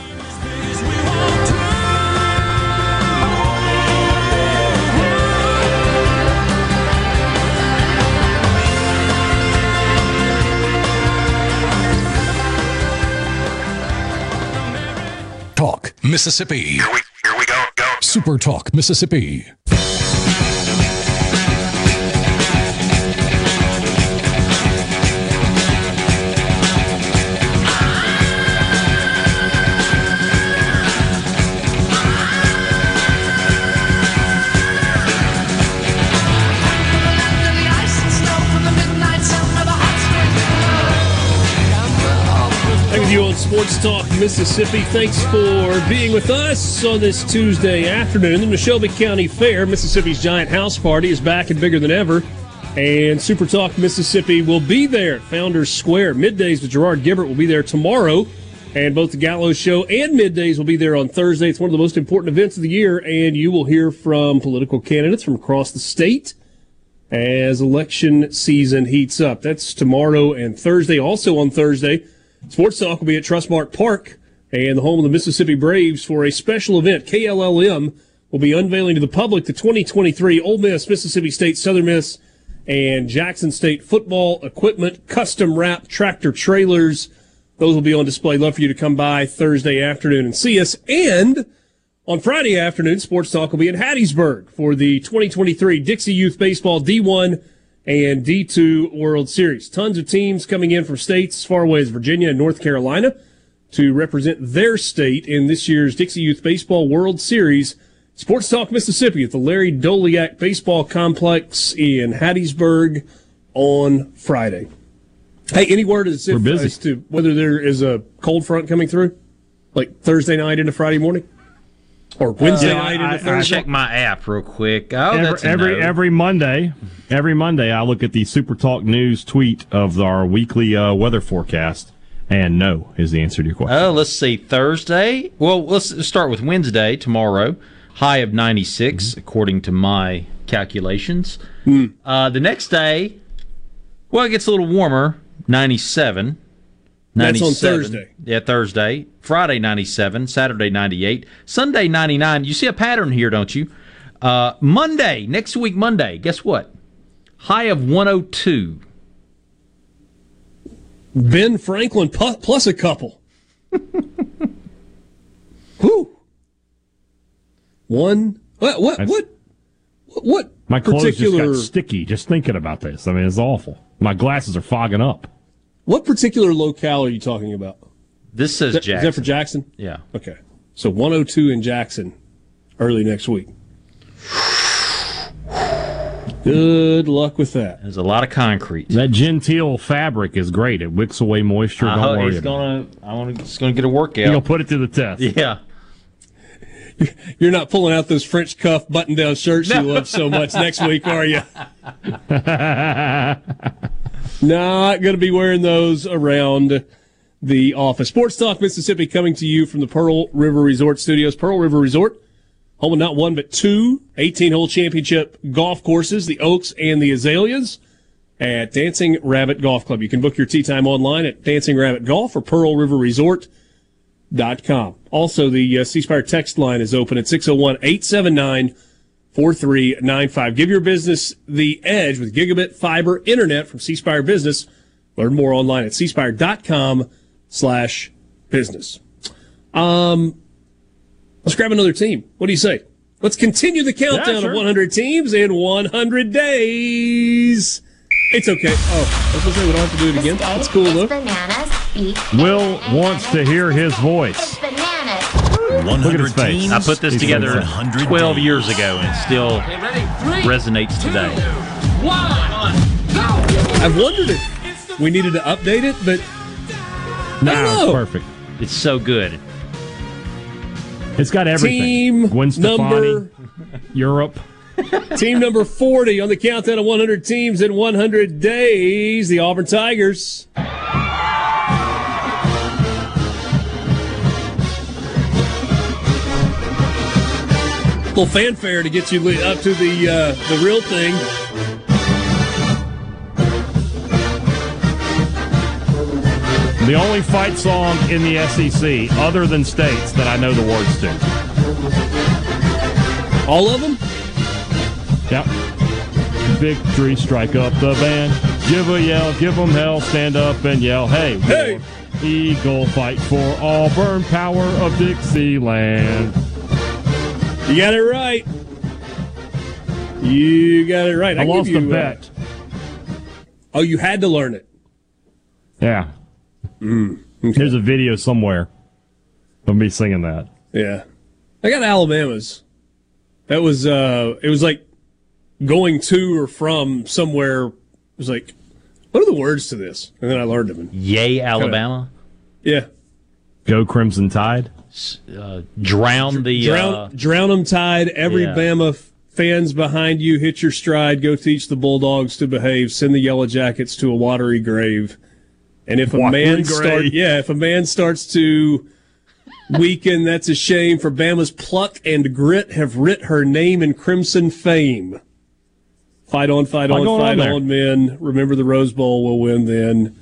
Talk Mississippi. Here we, here we go, go. Super Talk Mississippi. Talk Mississippi. Thanks for being with us on this Tuesday afternoon. The Neshoba County Fair, Mississippi's giant house party, is back and bigger than ever. And Super Talk Mississippi will be there at Founders Square. Middays with Gerard Gibert will be there tomorrow. And both the Gallo Show and Middays will be there on Thursday. It's one of the most important events of the year. And you will hear from political candidates from across the state as election season heats up. That's tomorrow and Thursday. Also on Thursday, Sports Talk will be at Trustmark Park and the home of the Mississippi Braves for a special event. KLLM will be unveiling to the public the 2023 Ole Miss, Mississippi State, Southern Miss, and Jackson State football equipment, custom wrap tractor trailers. Those will be on display. Love for you to come by Thursday afternoon and see us. And on Friday afternoon, Sports Talk will be in Hattiesburg for the 2023 Dixie Youth Baseball D1 and D2 World Series. Tons of teams coming in from states as far away as Virginia and North Carolina to represent their state in this year's Dixie Youth Baseball World Series. Sports Talk Mississippi at the Larry Doleac Baseball Complex in Hattiesburg on Friday. Hey, any word as, if, as to whether there is a cold front coming through? Like Thursday night into Friday morning? Or Wednesday Yeah, night into I- I- Check my app real quick. Oh, every, every no. every Monday, every Monday I look at the Super Talk News tweet of our weekly uh, weather forecast, and no is the answer to your question. Oh, let's see. Thursday. Well, let's start with Wednesday tomorrow. High of 96, Mm-hmm. according to my calculations. Hmm. Uh, the next day, well, it gets a little warmer. 97. That's on Thursday. Yeah, Thursday. Friday, 97. Saturday, 98. Sunday, 99. You see a pattern here, don't you? Uh, Monday, next week, Monday, guess what? High of 102. Ben Franklin plus a couple. Who? One. What? What? That's- What? What? My clothes particular? just got sticky just thinking about this. I mean, it's awful. My glasses are fogging up. What particular locale are you talking about? This says Is that, is Jackson. that for Jackson? Yeah. Okay. So 102 in Jackson early next week. Good luck with that. There's a lot of concrete. That genteel fabric is great. It wicks away moisture. I Don't worry it's about gonna. I want to. It's gonna get a workout. You're gonna put it to the test. Yeah. You're not pulling out those French cuff button down shirts you love so much next week, are you? Not going to be wearing those around the office. Sports Talk Mississippi coming to you from the Pearl River Resort Studios. Pearl River Resort, home of not one but two 18 hole championship golf courses, the Oaks and the Azaleas at Dancing Rabbit Golf Club. You can book your tee time online at Dancing Rabbit Golf or Pearl River Resort. Dot com. Also, the uh, text line is open at 601 879 4395. Give your business the edge with gigabit fiber internet from C Spire Business. Learn more online at cspire.com slash business. Um, let's grab another team. What do you say? Let's continue the countdown Yeah, sure. of 100 teams in 100 days. It's okay. Oh, I was going to say we don't have to do it again. That's cool, It's though. bananas. Eat Will wants to hear his voice. Bananas. Look at 100 his face. teams. I put this He's together so 100 12 days. years ago and it still Okay, ready? Three, resonates two, today. one! I've wondered if we needed to update it, but Nah, it's perfect. It's so good. It's got everything. team Gwen Stefani, number Europe. team number 40 on the countdown of 100 teams in 100 days, the Auburn Tigers. Fanfare to get you up to the uh, the real thing. The only fight song in the SEC, other than states, that I know the words to. All of them? Yep. Victory, strike up the band. Give a yell, give them hell, stand up and yell, hey, Hey! Eagle, fight for Auburn, power of Dixieland. You got it right. You got it right. I, give lost you, a uh, bet. oh, you had to learn it. Yeah. Mm, There's a video somewhere of me singing that. Yeah. I got Alabama's. That was uh it was like going to or from somewhere it was like what are the words to this? And then I learned them. Yay, Alabama. Yeah. Go Crimson Tide. Uh, drown the. Drown uh, drown 'em tide, every yeah. Bama f- fans behind you, hit your stride, go teach the Bulldogs to behave, send the Yellow Jackets to a watery grave. And if a Watery man grave. start yeah, if a man starts to weaken, that's a shame for Bama's pluck and grit have writ her name in crimson fame. Fight on, fight on, going on fight on, men. Remember the Rose Bowl will win then.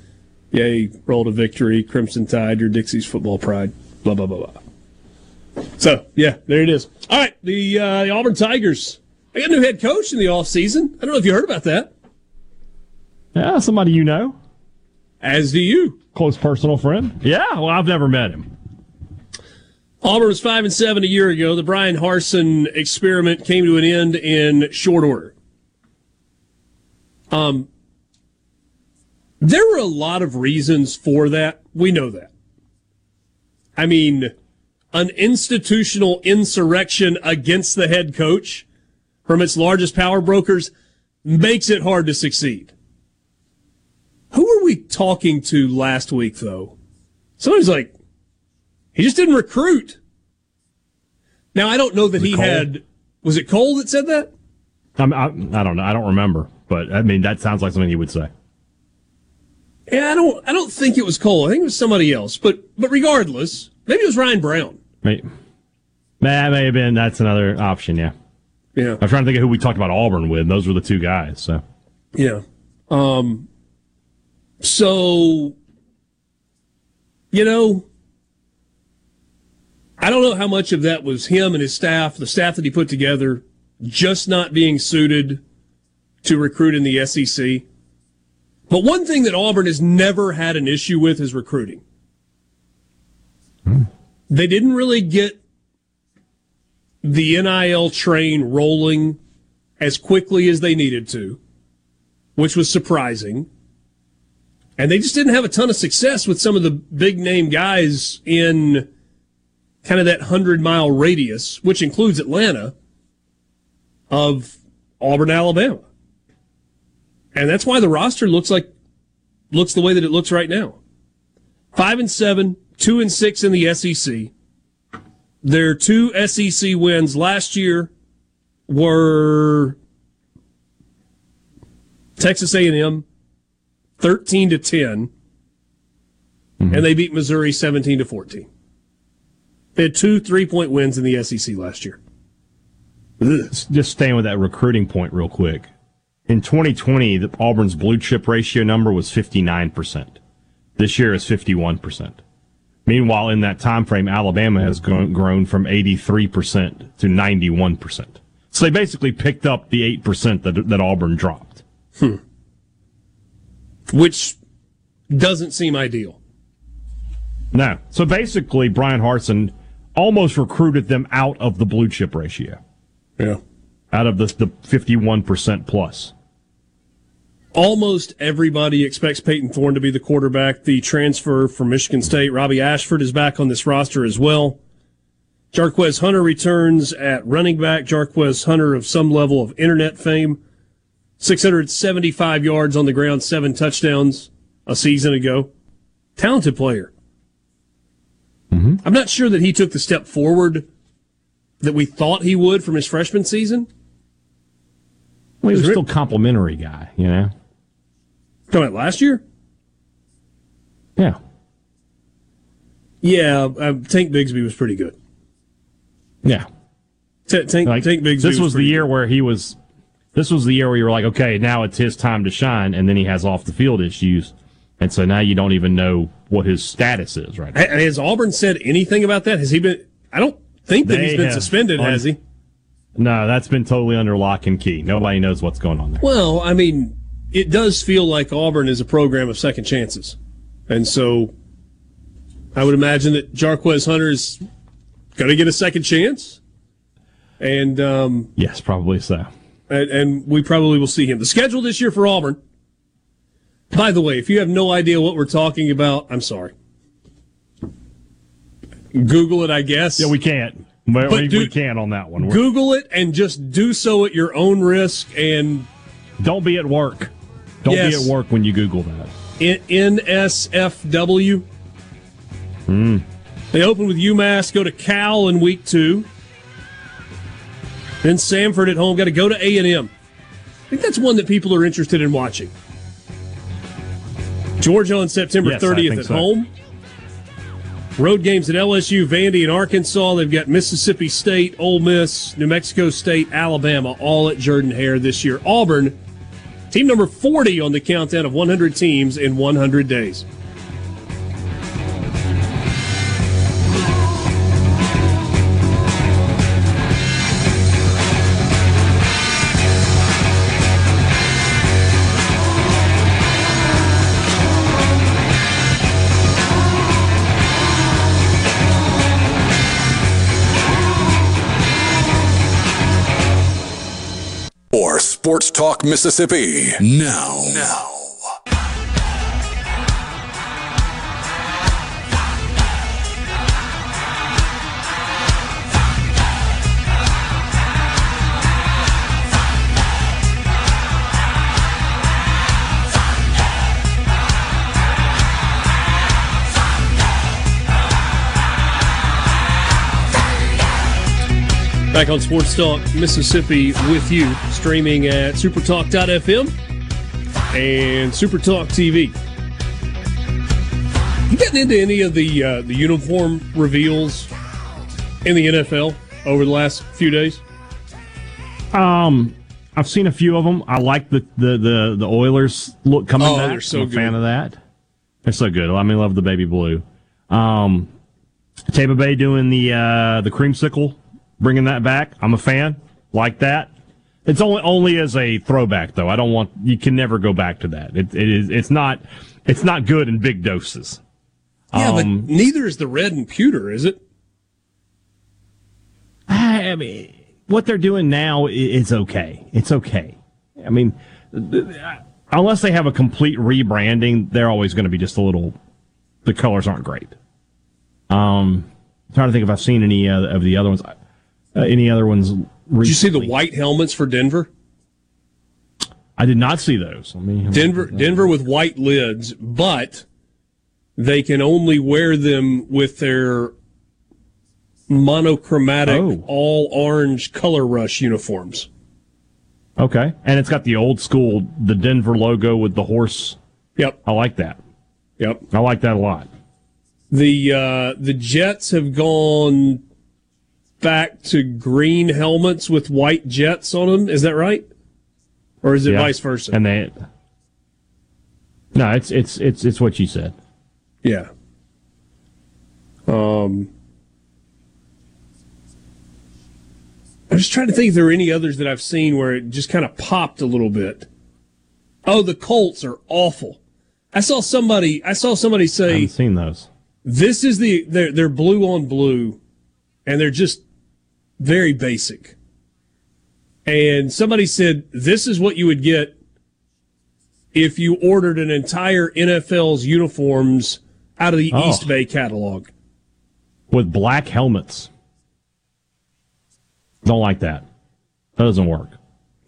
Yay, roll to victory, Crimson Tide, your Dixie's football pride. Blah blah blah blah. So yeah, there it is. All right, the, uh, the Auburn Tigers. They got a new head coach in the offseason. I don't know if you heard about that. Yeah, somebody you know. As do you. Close personal friend. Yeah, well, I've never met him. Auburn was five and seven a year ago. The Bryan Harsin experiment came to an end in short order. Um, there were a lot of reasons for that. We know that. I mean, an institutional insurrection against the head coach from its largest power brokers makes it hard to succeed. Who were we talking to last week, though? Somebody's like, he just didn't recruit. Now I don't know that he Cole? had. Was it Cole that said that? I'm, I, I don't know. I don't remember, but I mean that sounds like something he would say. Yeah, I don't. I don't think it was Cole. I think it was somebody else. But but regardless, maybe it was Ryan Brown. May, that may have been. That's another option. Yeah. Yeah. I'm trying to think of who we talked about Auburn with. Those were the two guys. So Yeah. Um. So, you know, I don't know how much of that was him and his staff, the staff that he put together, just not being suited to recruit in the SEC. But one thing that Auburn has never had an issue with is recruiting. They didn't really get the NIL train rolling as quickly as they needed to, which was surprising. And they just didn't have a ton of success with some of the big name guys in kind of that 100 mile radius, which includes Atlanta, of Auburn, Alabama. And that's why the roster looks like looks the way that it looks right now. Five and seven, two and six in the SEC. Their two SEC wins last year were Texas A&M 13 to 10 mm-hmm. and they beat Missouri 17 to 14. They had two three-point wins in the SEC last year. Just staying with that recruiting point real quick. In 2020, the Auburn's blue chip ratio number was 59%. This year is 51%. Meanwhile, in that time frame, Alabama has grown, grown from 83% to 91%. So they basically picked up the 8% that, that Auburn dropped. Hmm. Which doesn't seem ideal. No. So basically, Bryan Harsin almost recruited them out of the blue chip ratio. Yeah. Out of the, the 51% plus. Almost everybody expects Payton Thorne to be the quarterback. The transfer from Michigan State, Robby Ashford, is back on this roster as well. Jarquez Hunter returns at running back. Jarquez Hunter of some level of internet fame. 675 yards on the ground, seven touchdowns a season ago. Talented player. Mm-hmm. I'm not sure that he took the step forward that we thought he would from his freshman season. Well, he was still complimentary guy, you know? Talking last year? Yeah. Yeah, uh, Tank Bigsby was pretty good. Yeah. T- Tank, Like, Tank Bigsby this was, the pretty year where he was. This was the year where you were like, okay, now it's his time to shine, and then he has off the field issues, and so now you don't even know what his status is right now. Has Auburn said anything about that? Has he been? I don't think that They he's been suspended, un- has he? No, that's been totally under lock and key. Nobody knows what's going on there. Well, I mean, it does feel like Auburn is a program of second chances, and so I would imagine that Jarquez Hunter's going to get a second chance, and um, Yes, probably so. and, and we probably will see him. The schedule this year for Auburn. By the way, if you have no idea what we're talking about, I'm sorry. Google it, I guess. Yeah, we can't. But, But we, do- we can on that one. We're- Google it and just do so at your own risk and don't be at work. Don't Yes. be at work when you Google that. NSFW. Mm. They open with UMass, go to Cal in week two. Then Samford at home, got to go to A&M. I think that's one that people are interested in watching. Georgia on September Yes, 30th at so. home. Road games at LSU, Vandy, and Arkansas. They've got Mississippi State, Ole Miss, New Mexico State, Alabama, all at Jordan Hare this year. Auburn, team number 40 on the countdown of 100 teams in 100 days. Sports Talk Mississippi. Now. Now. Back on Sports Talk Mississippi with you, streaming at supertalk.fm and Supertalk TV. You getting into any of the uh, the uniform reveals in the NFL over the last few days? Um, I've seen a few of them. I like the the the, the Oilers look coming Oh, back. they're so I'm a fan of that. They're so good. I mean, love the baby blue. Um, Tampa Bay doing the uh, the creamsicle, bringing that back. I'm a fan. Like that. It's only only as a throwback though. I don't want you can never go back to that. It, it is it's not it's not good in big doses. Yeah, Um, but neither is the red and pewter, is it? I mean, what they're doing now is okay. It's okay. I mean, unless they have a complete rebranding, they're always going to be just a little. The colors aren't great. Um, I'm trying to think if I've seen any uh, of the other ones. Uh, any other ones? Did you see the white helmets for Denver? I did not see those. Let me. Denver, Denver with white lids, but they can only wear them with their monochromatic, Oh. all orange color rush uniforms. Okay, and it's got the old school, the Denver logo with the horse. Yep, I like that. Yep, I like that a lot. The uh, the Jets have gone back to green helmets with white jets on them. Is that right? Or is it Yeah. vice versa? And they No, it's it's it's it's what you said. Yeah. Um, I'm just trying to think if there are any others that I've seen where it just kind of popped a little bit. Oh, the Colts are awful. I saw somebody. I saw somebody I say haven't seen those. this is the they're they're blue on blue, and they're just very basic. And somebody said this is what you would get if you ordered an entire NFL's uniforms out of the Oh. Eastbay catalog. With black helmets. Don't like that. That doesn't work.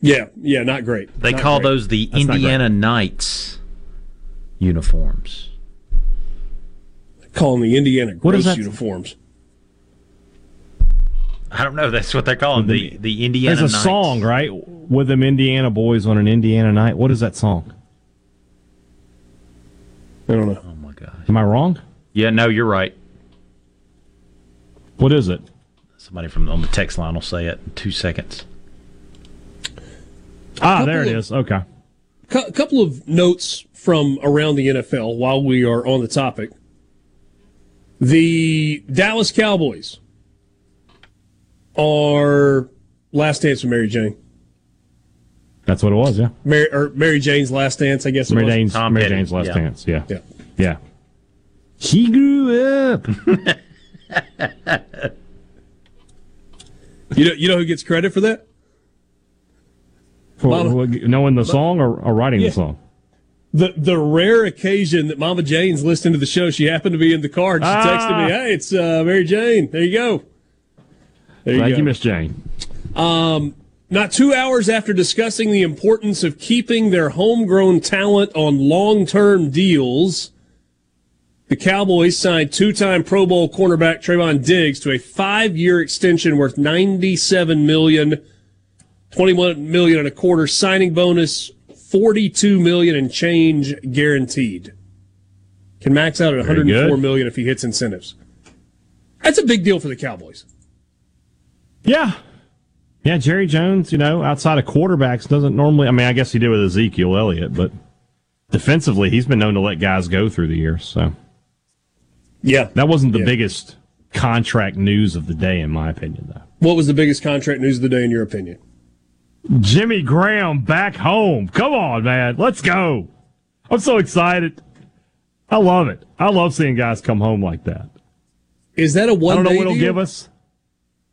Yeah, yeah, not great. They Not call great. those the That's Indiana Knights uniforms. calling the Indiana What is gross uniforms. I don't know. That's what they're calling the the Indiana There's a Knights. song, right? With them Indiana boys on an Indiana night. What is that song? I don't know. Oh my gosh. Am I wrong? Yeah, no, you're right. What is it? Somebody from on the text line will say it in two seconds. Ah, there it of- is. Okay. A couple of notes from around the NFL while we are on the topic. The Dallas Cowboys are last dance with Mary Jane. That's what it was, yeah. Mary, or Mary Jane's last dance, I guess. It Mary was. Jane's, Tom Mary Petty, Jane's last yeah. dance. Yeah. Yeah. Yeah. She grew up. You know, you know who gets credit for that? For, Mama- for knowing the song or, or writing Yeah. the song? The the rare occasion that Mama Jane's listening to the show, she happened to be in the car and she Ah. texted me, "Hey, it's uh, Mary Jane. There you go." There Thank go. you, Miss Jane. Um, not two hours after discussing the importance of keeping their homegrown talent on long term deals, the Cowboys signed two time Pro Bowl cornerback Trevon Diggs to a five year extension worth $97 million, $21 million and a quarter signing bonus, 42 million and change guaranteed. Can max out at Very $104 if he hits incentives. That's a big deal for the Cowboys. Yeah. Yeah, Jerry Jones, you know, outside of quarterbacks, doesn't normally. I mean, I guess he did with Ezekiel Elliott, but defensively, he's been known to let guys go through the years. So Yeah. that wasn't the Yeah. biggest contract news of the day, in my opinion, though. What was the biggest contract news of the day, in your opinion? Jimmy Graham back home. Come on, man. Let's go. I'm so excited. I love it. I love seeing guys come home like that. Is that a one I don't know what it'll give us.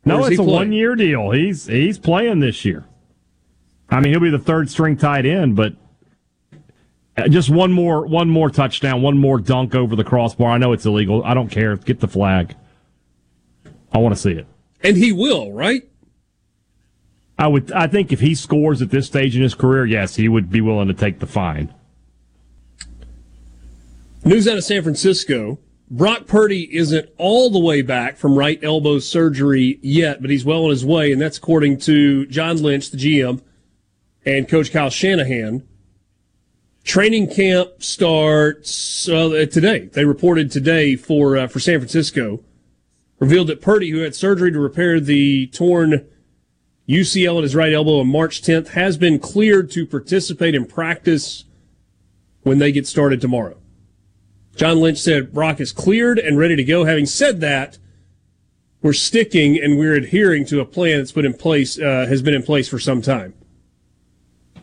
No, it's a one year deal. He's he's playing this year. I mean, he'll be the third string tight end, but uh, just one more one more touchdown, one more dunk over the crossbar. I know it's illegal. I don't care. Get the flag. I want to see it. And he will, right? I would. I think if he scores at this stage in his career, yes, he would be willing to take the fine. News out of San Francisco. Brock Purdy isn't all the way back from right elbow surgery yet, but he's well on his way, and that's according to John Lynch, the GM, and Coach Kyle Shanahan. Training camp starts uh, today. They reported today for uh, for San Francisco. Revealed that Purdy, who had surgery to repair the torn UCL in his right elbow on March 10th, has been cleared to participate in practice when they get started tomorrow. John Lynch said Brock is cleared and ready to go. Having said that, we're sticking and we're adhering to a plan that's been in place, uh, has been in place for some time.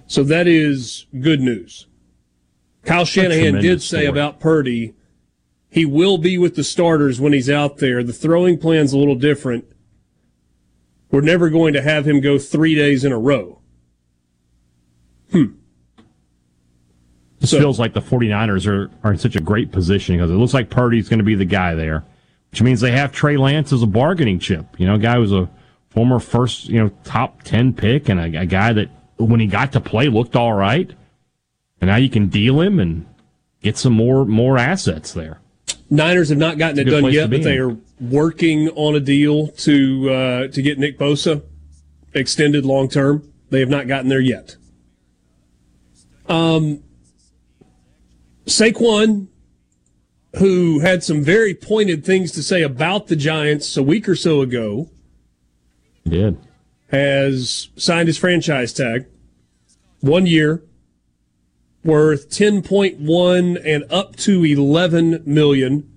So that is good news. Kyle Shanahan did say story. about Purdy, he will be with the starters when he's out there. The throwing plan's a little different. We're never going to have him go three days in a row. This So- feels like the 49ers are, are in such a great position because it looks like Purdy's going to be the guy there, which means they have Trey Lance as a bargaining chip. You know, a guy who's a former first, you know, top 10 pick and a, a guy that when he got to play looked all right. And now you can deal him and get some more more assets there. Niners have not gotten it It's done yet, but they are working on a deal to uh, to get Nick Bosa extended long term. They have not gotten there yet. Um, Saquon, who had some very pointed things to say about the Giants a week or so ago, He did. has signed his franchise tag. One year, worth 10.1 and up to 11 million.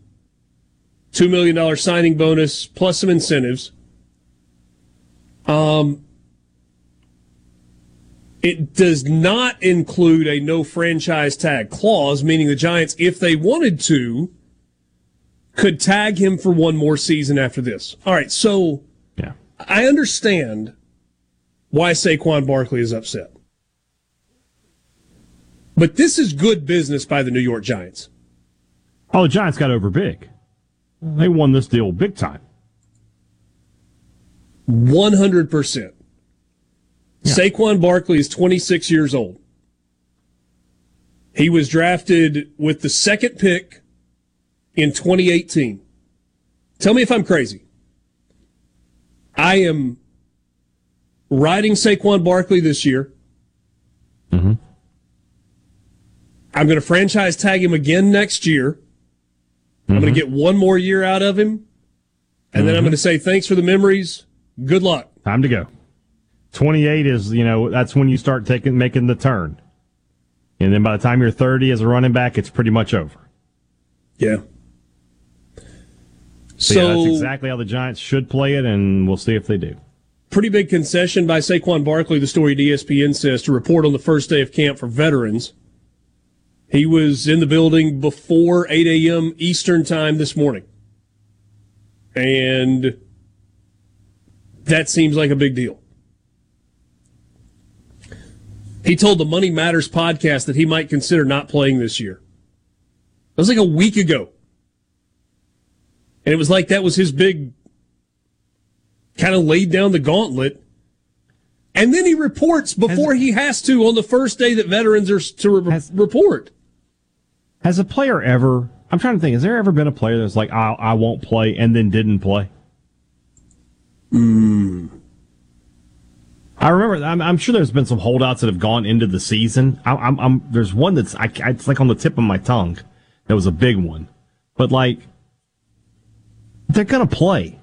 $2 million signing bonus plus some incentives. Um, it does not include a no franchise tag clause, meaning the Giants, if they wanted to, could tag him for one more season after this. All right, so Yeah. I understand why Saquon Barkley is upset. But this is good business by the New York Giants. Oh, the Giants got over big. They won this deal big time. 100%. Saquon Barkley is 26 years old. He was drafted with the second pick in 2018. Tell me if I'm crazy. I am riding Saquon Barkley this year. Mm-hmm. I'm going to franchise tag him again next year. I'm going to get one more year out of him. And then I'm going to say, thanks for the memories. Good luck. Time to go. 28 is, you know, that's when you start taking making the turn. And then by the time you're 30 as a running back, it's pretty much over. Yeah. So, yeah, that's exactly how the Giants should play it, and we'll see if they do. pretty big concession by Saquon Barkley, the story ESPN says, to report on the first day of camp for veterans. He was in the building before 8 a.m. Eastern time this morning. And that seems like a big deal. He told the Money Matters podcast that he might consider not playing this year. That was like a week ago. And it was like that was his big kind of laid down the gauntlet. And then he reports before he has to on the first day that veterans are to re- report. Has a player ever? I'm trying to think. Has there ever been a player that's like, I, I won't play, and then didn't play? Hmm. I remember. I'm, I'm sure there's been some holdouts that have gone into the season. I, I'm, I'm. There's one that's. I, it's like on the tip of my tongue. That was a big one, but like, they're gonna play.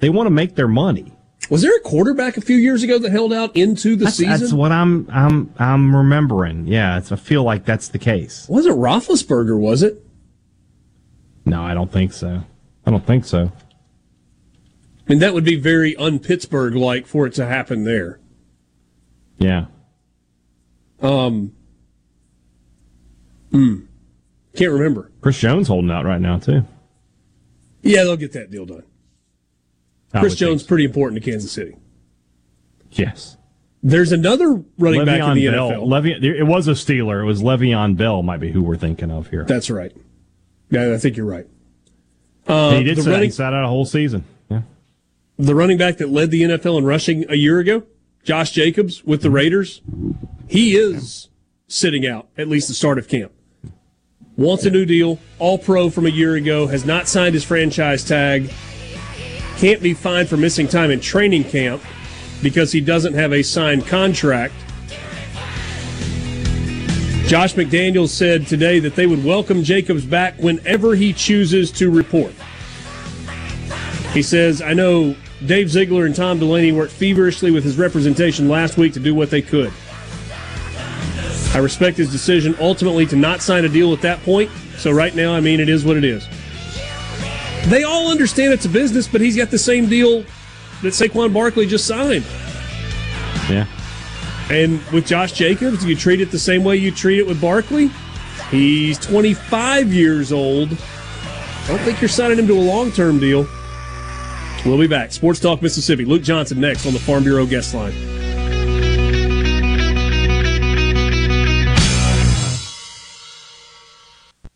They want to make their money. Was there a quarterback a few years ago that held out into the That's, season? that's what I'm. I'm. I'm remembering. Yeah, it's, I feel like that's the case. Was it Roethlisberger, was it? No, I don't think so. I don't think so. I mean, that would be very un-Pittsburgh like for it to happen there. Yeah. Um. Hmm. Can't remember. Chris Jones holding out right now too. Yeah, they'll get that deal done. I Chris Jones pretty important to Kansas City. Yes. There's another running back in the Bell. NFL. Le'Veon, it was a Steeler. It was Le'Veon Bell, might be who we're thinking of here. That's right. Yeah, I think you're right. Uh, he did say running, he sat out a whole season. The running back that led the NFL in rushing a year ago, Josh Jacobs with the Raiders, he is sitting out at least the start of camp. Wants a new deal, all pro from a year ago, has not signed his franchise tag, can't be fined for missing time in training camp because he doesn't have a signed contract. Josh McDaniels said today that they would welcome Jacobs back whenever he chooses to report. He says, I know Dave Ziegler and Tom Delaney worked feverishly with his representation last week to do what they could. I respect his decision ultimately to not sign a deal at that point. So right now, I mean, it is what it is. They all understand it's a business, but he's got the same deal that Saquon Barkley just signed. Yeah. And with Josh Jacobs, you treat it the same way you treat it with Barkley. He's 25 years old. I don't think you're signing him to a long term deal. We'll be back. Sports Talk Mississippi. Luke Johnson next on the Farm Bureau guest line.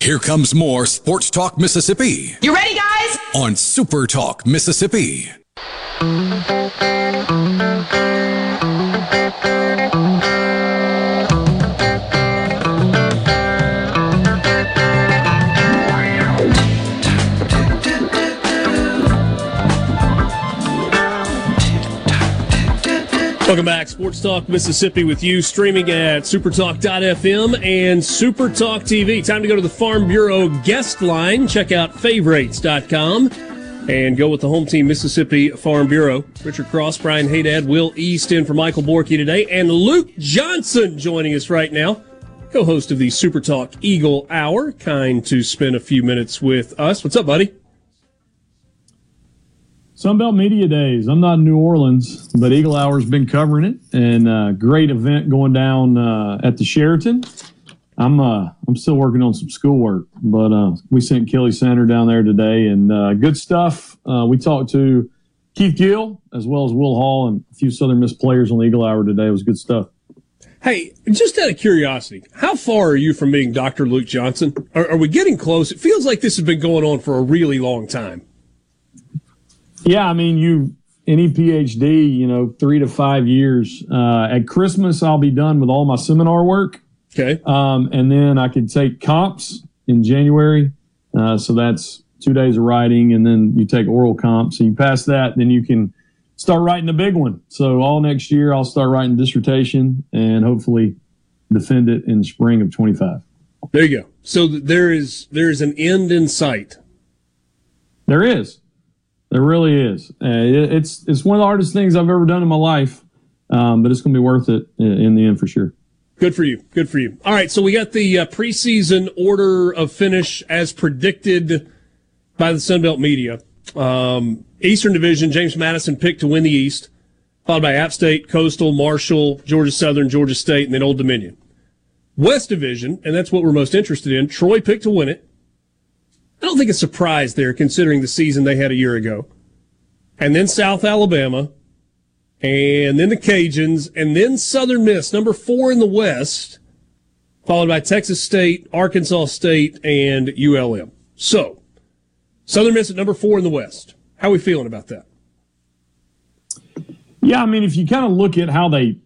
Here comes more Sports Talk Mississippi You ready, guys? on Super Talk Mississippi. Welcome back. Sports Talk Mississippi with you, streaming at supertalk.fm and Supertalk TV. Time to go to the Farm Bureau guest line. Check out favorites.com. and go with the home team, Mississippi Farm Bureau. Richard Cross, Brian Haydad, Will East in for Michael Borky today, and Luke Johnson joining us right now, co host of the Super Talk Eagle Hour. Kind to spend a few minutes with us. What's up, buddy? Sunbelt Media Days. I'm not in New Orleans, but Eagle Hour's been covering it, and uh, great event going down uh, at the Sheraton. I'm uh, I'm still working on some schoolwork, but uh, we sent Kelly Sander down there today, and uh, good stuff. Uh, we talked to Keith Gill as well as Will Hall and a few Southern Miss players on the Eagle Hour today. It was good stuff. Hey, just out of curiosity, how far are you from being Dr. Luke Johnson? Are, are we getting close? It feels like this has been going on for a really long time. Yeah, I mean, you any PhD, you know, three to five years. Uh, at Christmas, I'll be done with all my seminar work. Okay. Um, and then I could take comps in January. Uh, so that's two days of writing, and then you take oral comps. So you pass that, then you can start writing the big one. So all next year, I'll start writing dissertation and hopefully defend it in spring of 25. There you go. So there is there is an end in sight. There is. There really is. Uh, it, it's it's one of the hardest things I've ever done in my life, um, but it's going to be worth it in, the end for sure. Good for you. Good for you. All right, so we got the uh, preseason order of finish as predicted by the Sunbelt media. Um, Eastern Division, James Madison picked to win the East, followed by App State, Coastal, Marshall, Georgia Southern, Georgia State, and then Old Dominion. West Division, and that's what we're most interested in. Troy picked to win it. I don't think it's surprise there considering the season they had a year ago. And then South Alabama, and then the Cajuns, and then Southern Miss, number four in the West, followed by Texas State, Arkansas State, and ULM. So, Southern Miss at number four in the West. How are we feeling about that? Yeah, I mean, if you kind of look at how they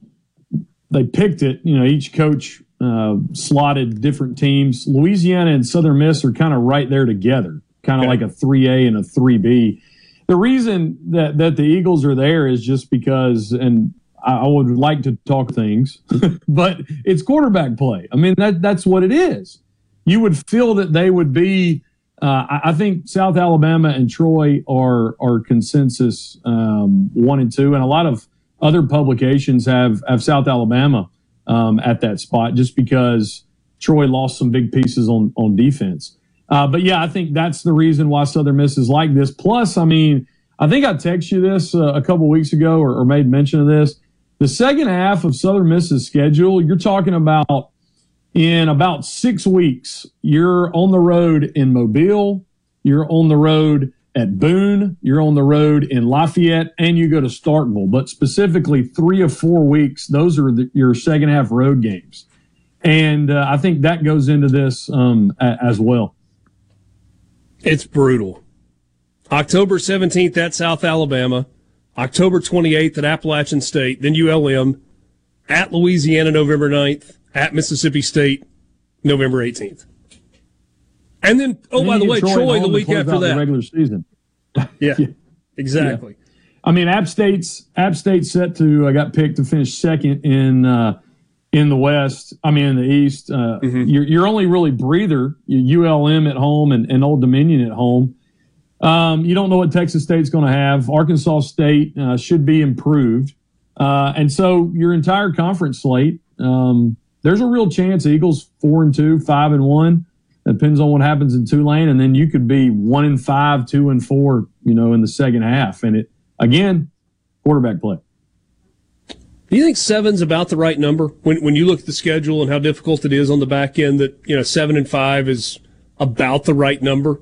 they picked it, you know, each coach uh, slotted different teams. Louisiana and Southern Miss are kind of right there together, kind of okay. like a 3A and a 3B. The reason that, that the Eagles are there is just because, and I would like to talk things, but it's quarterback play. I mean, that that's what it is. You would feel that they would be. Uh, I think South Alabama and Troy are are consensus um, one and two, and a lot of other publications have have South Alabama um, at that spot just because Troy lost some big pieces on on defense. Uh, but yeah, I think that's the reason why Southern Miss is like this. Plus, I mean, I think I texted you this uh, a couple weeks ago or, or, made mention of this. The second half of Southern Miss's schedule, you're talking about in about six weeks, you're on the road in Mobile, you're on the road at Boone, you're on the road in Lafayette, and you go to Starkville. But specifically, three or four weeks, those are the, your second half road games. And uh, I think that goes into this um, a, as well. It's brutal. October 17th at South Alabama, October 28th at Appalachian State, then ULM, at Louisiana November 9th, at Mississippi State November 18th. And then, oh, and by the way, Troy, the week after that. regular season. yeah, yeah, exactly. Yeah. I mean, App State's App State set to uh, got picked to finish second in uh, in the West. I mean, in the East. Uh, mm-hmm. you're, you're only really breather. ULM at home and, and Old Dominion at home. Um, you don't know what Texas State's going to have. Arkansas State uh, should be improved, uh, and so your entire conference slate. Um, there's a real chance Eagles four and two, five and one. Depends on what happens in Tulane, and then you could be one and five, two and four, you know, in the second half. And it again, quarterback play. Do you think seven's about the right number when when you look at the schedule and how difficult it is on the back end? That you know, seven and five is about the right number.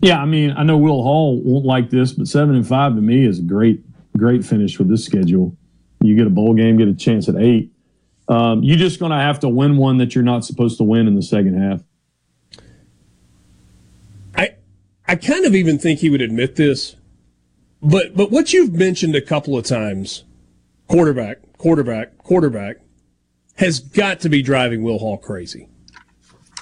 Yeah, I mean, I know Will Hall won't like this, but seven and five to me is a great, great finish with this schedule. You get a bowl game, get a chance at eight. Um, you're just going to have to win one that you're not supposed to win in the second half. I I kind of even think he would admit this, but but what you've mentioned a couple of times, quarterback, quarterback, quarterback, has got to be driving Will Hall crazy.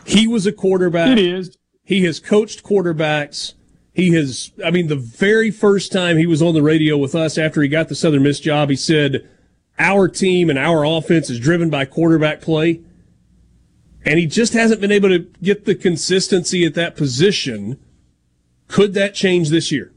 He was a quarterback. It is. He has coached quarterbacks. He has. I mean, the very first time he was on the radio with us after he got the Southern Miss job, he said our team and our offense is driven by quarterback play. And he just hasn't been able to get the consistency at that position Could that change this year?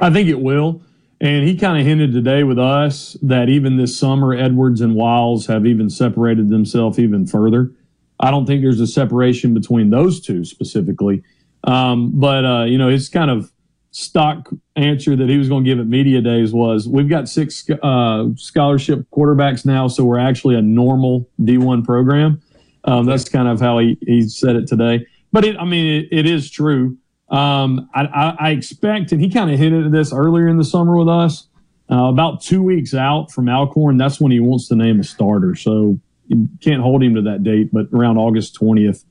I think it will. And he kind of hinted today with us that even this summer, Edwards and Wiley have even separated themselves even further. I don't think there's a separation between those two specifically. Um, but, uh, you know, it's kind of stock answer that he was going to give at media days was we've got six uh, scholarship quarterbacks now, so we're actually a normal D1 program. Um, that's kind of how he, he said it today. But it, I mean, it, it is true. Um, I, I, I, expect, and he kind of hinted at this earlier in the summer with us, uh, about two weeks out from Alcorn, that's when he wants to name a starter. So you can't hold him to that date, but around August 20th.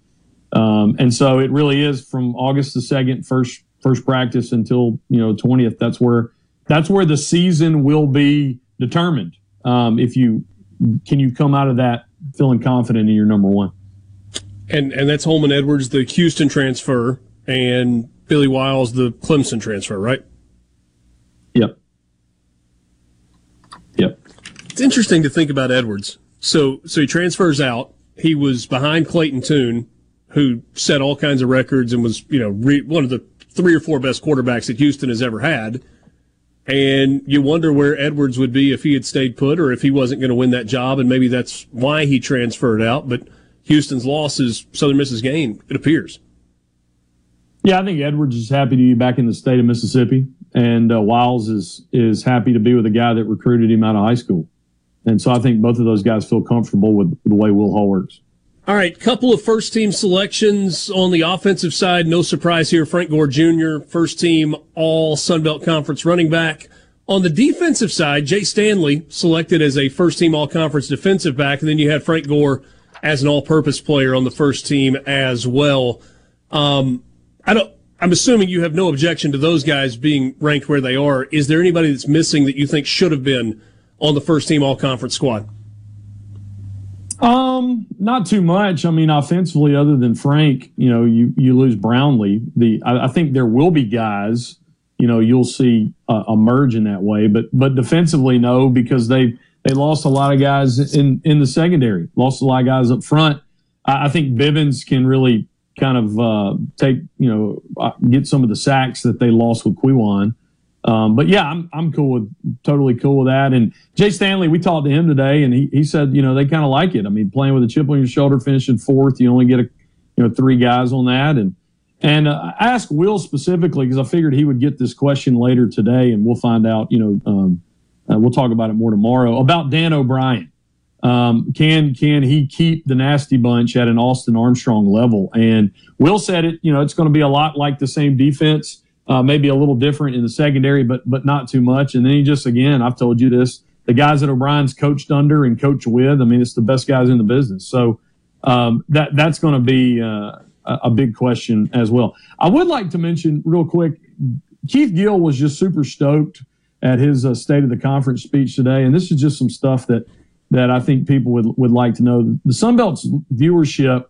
Um, and so it really is from August the 2nd, first, first practice until, you know, 20th. That's where, that's where the season will be determined. Um, if you, can you come out of that feeling confident in your number one? And, and that's Holman Edwards, the Houston transfer and Billy Wiley, the Clemson transfer, right? Yep. Yep. It's interesting to think about Edwards. So, so he transfers out. He was behind Clayton Tune, who set all kinds of records and was, you know, re- one of the three or four best quarterbacks that Houston has ever had. And you wonder where Edwards would be if he had stayed put or if he wasn't going to win that job. And maybe that's why he transferred out. But Houston's loss is Southern Miss's gain, it appears. Yeah, I think Edwards is happy to be back in the state of Mississippi, and uh, Wiley is is happy to be with a guy that recruited him out of high school, and so I think both of those guys feel comfortable with the way Will Hall works. All right, couple of first team selections on the offensive side. No surprise here. Frank Gore Jr., first team All Sun Belt Conference running back. On the defensive side, Jay Stanley selected as a first team All Conference defensive back, and then you had Frank Gore as an all purpose player on the first team as well. Um, I don't. I'm assuming you have no objection to those guys being ranked where they are. Is there anybody that's missing that you think should have been on the first team All Conference squad? Um, not too much. I mean, offensively, other than Frank, you know, you you lose Brownlee. The I, I think there will be guys, you know, you'll see uh, emerge in that way. But but defensively, no, because they they lost a lot of guys in in the secondary, lost a lot of guys up front. I, I think Bivens can really kind of uh, take you know uh, get some of the sacks that they lost with Quiwan. Um, but yeah, I'm I'm cool with totally cool with that. And Jay Stanley, we talked to him today, and he, he said you know they kind of like it. I mean, playing with a chip on your shoulder, finishing fourth, you only get a you know three guys on that. And and uh, I asked Will specifically because I figured he would get this question later today, and we'll find out. You know, um, uh, we'll talk about it more tomorrow about Dan O'Brien. Um, can can he keep the nasty bunch at an Austin Armstrong level? And Will said it. You know, it's going to be a lot like the same defense, uh, maybe a little different in the secondary, but but not too much. And then he just again, I've told you this: the guys that O'Brien's coached under and coached with. I mean, it's the best guys in the business. So um, that that's going to be uh, a big question as well. I would like to mention real quick: Keith Gill was just super stoked at his uh, state of the conference speech today, and this is just some stuff that that I think people would, would like to know. The Sun Belt's viewership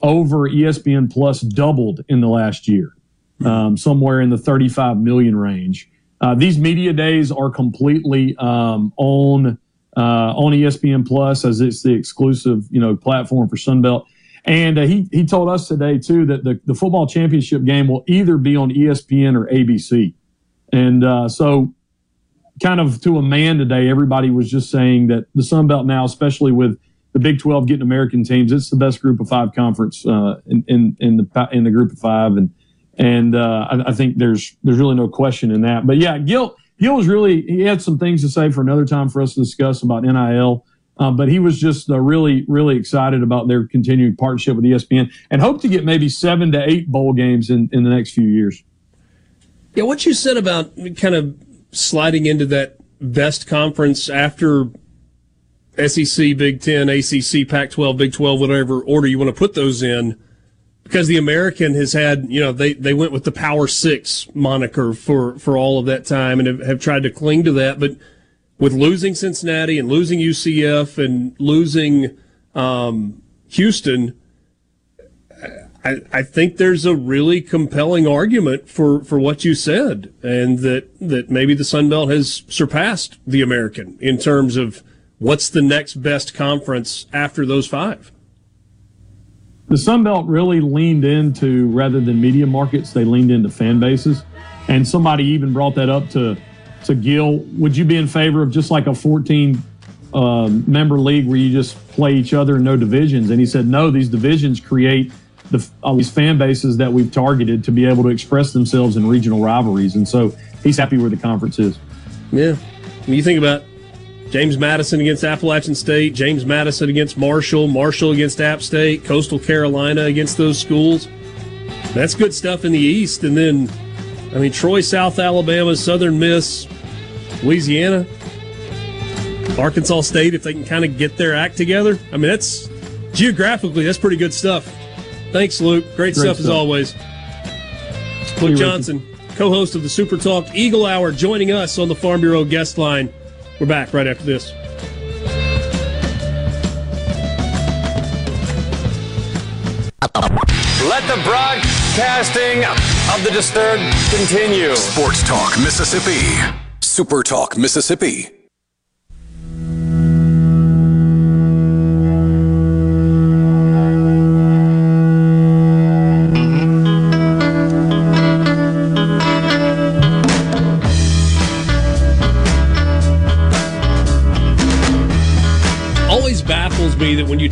over ESPN Plus doubled in the last year, um, somewhere in the 35 million range. Uh, these media days are completely um, on uh, on ESPN Plus as it's the exclusive you know platform for Sunbelt. And uh, he he told us today too that the, the football championship game will either be on ESPN or ABC. And uh, so kind of to a man today, everybody was just saying that the Sun Belt now, especially with the Big 12 getting American teams, it's the best group of five conference uh, in, in, in the in the group of five, and and uh, I, I, think there's there's really no question in that. But yeah, Gill Gill was really he had some things to say for another time for us to discuss about NIL. Uh, but he was just uh, really, really excited about their continued partnership with ESPN and hope to get maybe seven to eight bowl games in, in the next few years. Yeah, what you said about kind of sliding into that best conference after SEC, Big Ten, ACC, Pac 12, Big 12, whatever order you want to put those in. Because the American has had, you know, they, they went with the Power Six moniker for, for all of that time and have, have tried to cling to that. But with losing Cincinnati and losing UCF and losing um, Houston, I, I think there's a really compelling argument for, for what you said, and that, that maybe the Sun Belt has surpassed the American in terms of what's the next best conference after those five. The Sun Belt really leaned into rather than media markets, they leaned into fan bases. And somebody even brought that up to to Gill. Would you be in favor of just like a 14 um, member league where you just play each other and no divisions? And he said, no, these divisions create the, all these fan bases that we've targeted to be able to express themselves in regional rivalries. And so he's happy where the conference is. Yeah. When you think about James Madison against Appalachian State, James Madison against Marshall, Marshall against App State, Coastal Carolina against those schools. That's good stuff in the East. And then, I mean, Troy, South Alabama, Southern Miss, Louisiana, Arkansas State, if they can kind of get their act together. I mean, that's geographically, that's pretty good stuff. Thanks, Luke. Great, Great stuff, stuff, as always. Luke Johnson, co host of the Super Talk Eagle Hour, joining us on the Farm Bureau guest line. We're back right after this. Let the broadcasting of the disturbed continue. Sports Talk Mississippi. Super Talk Mississippi.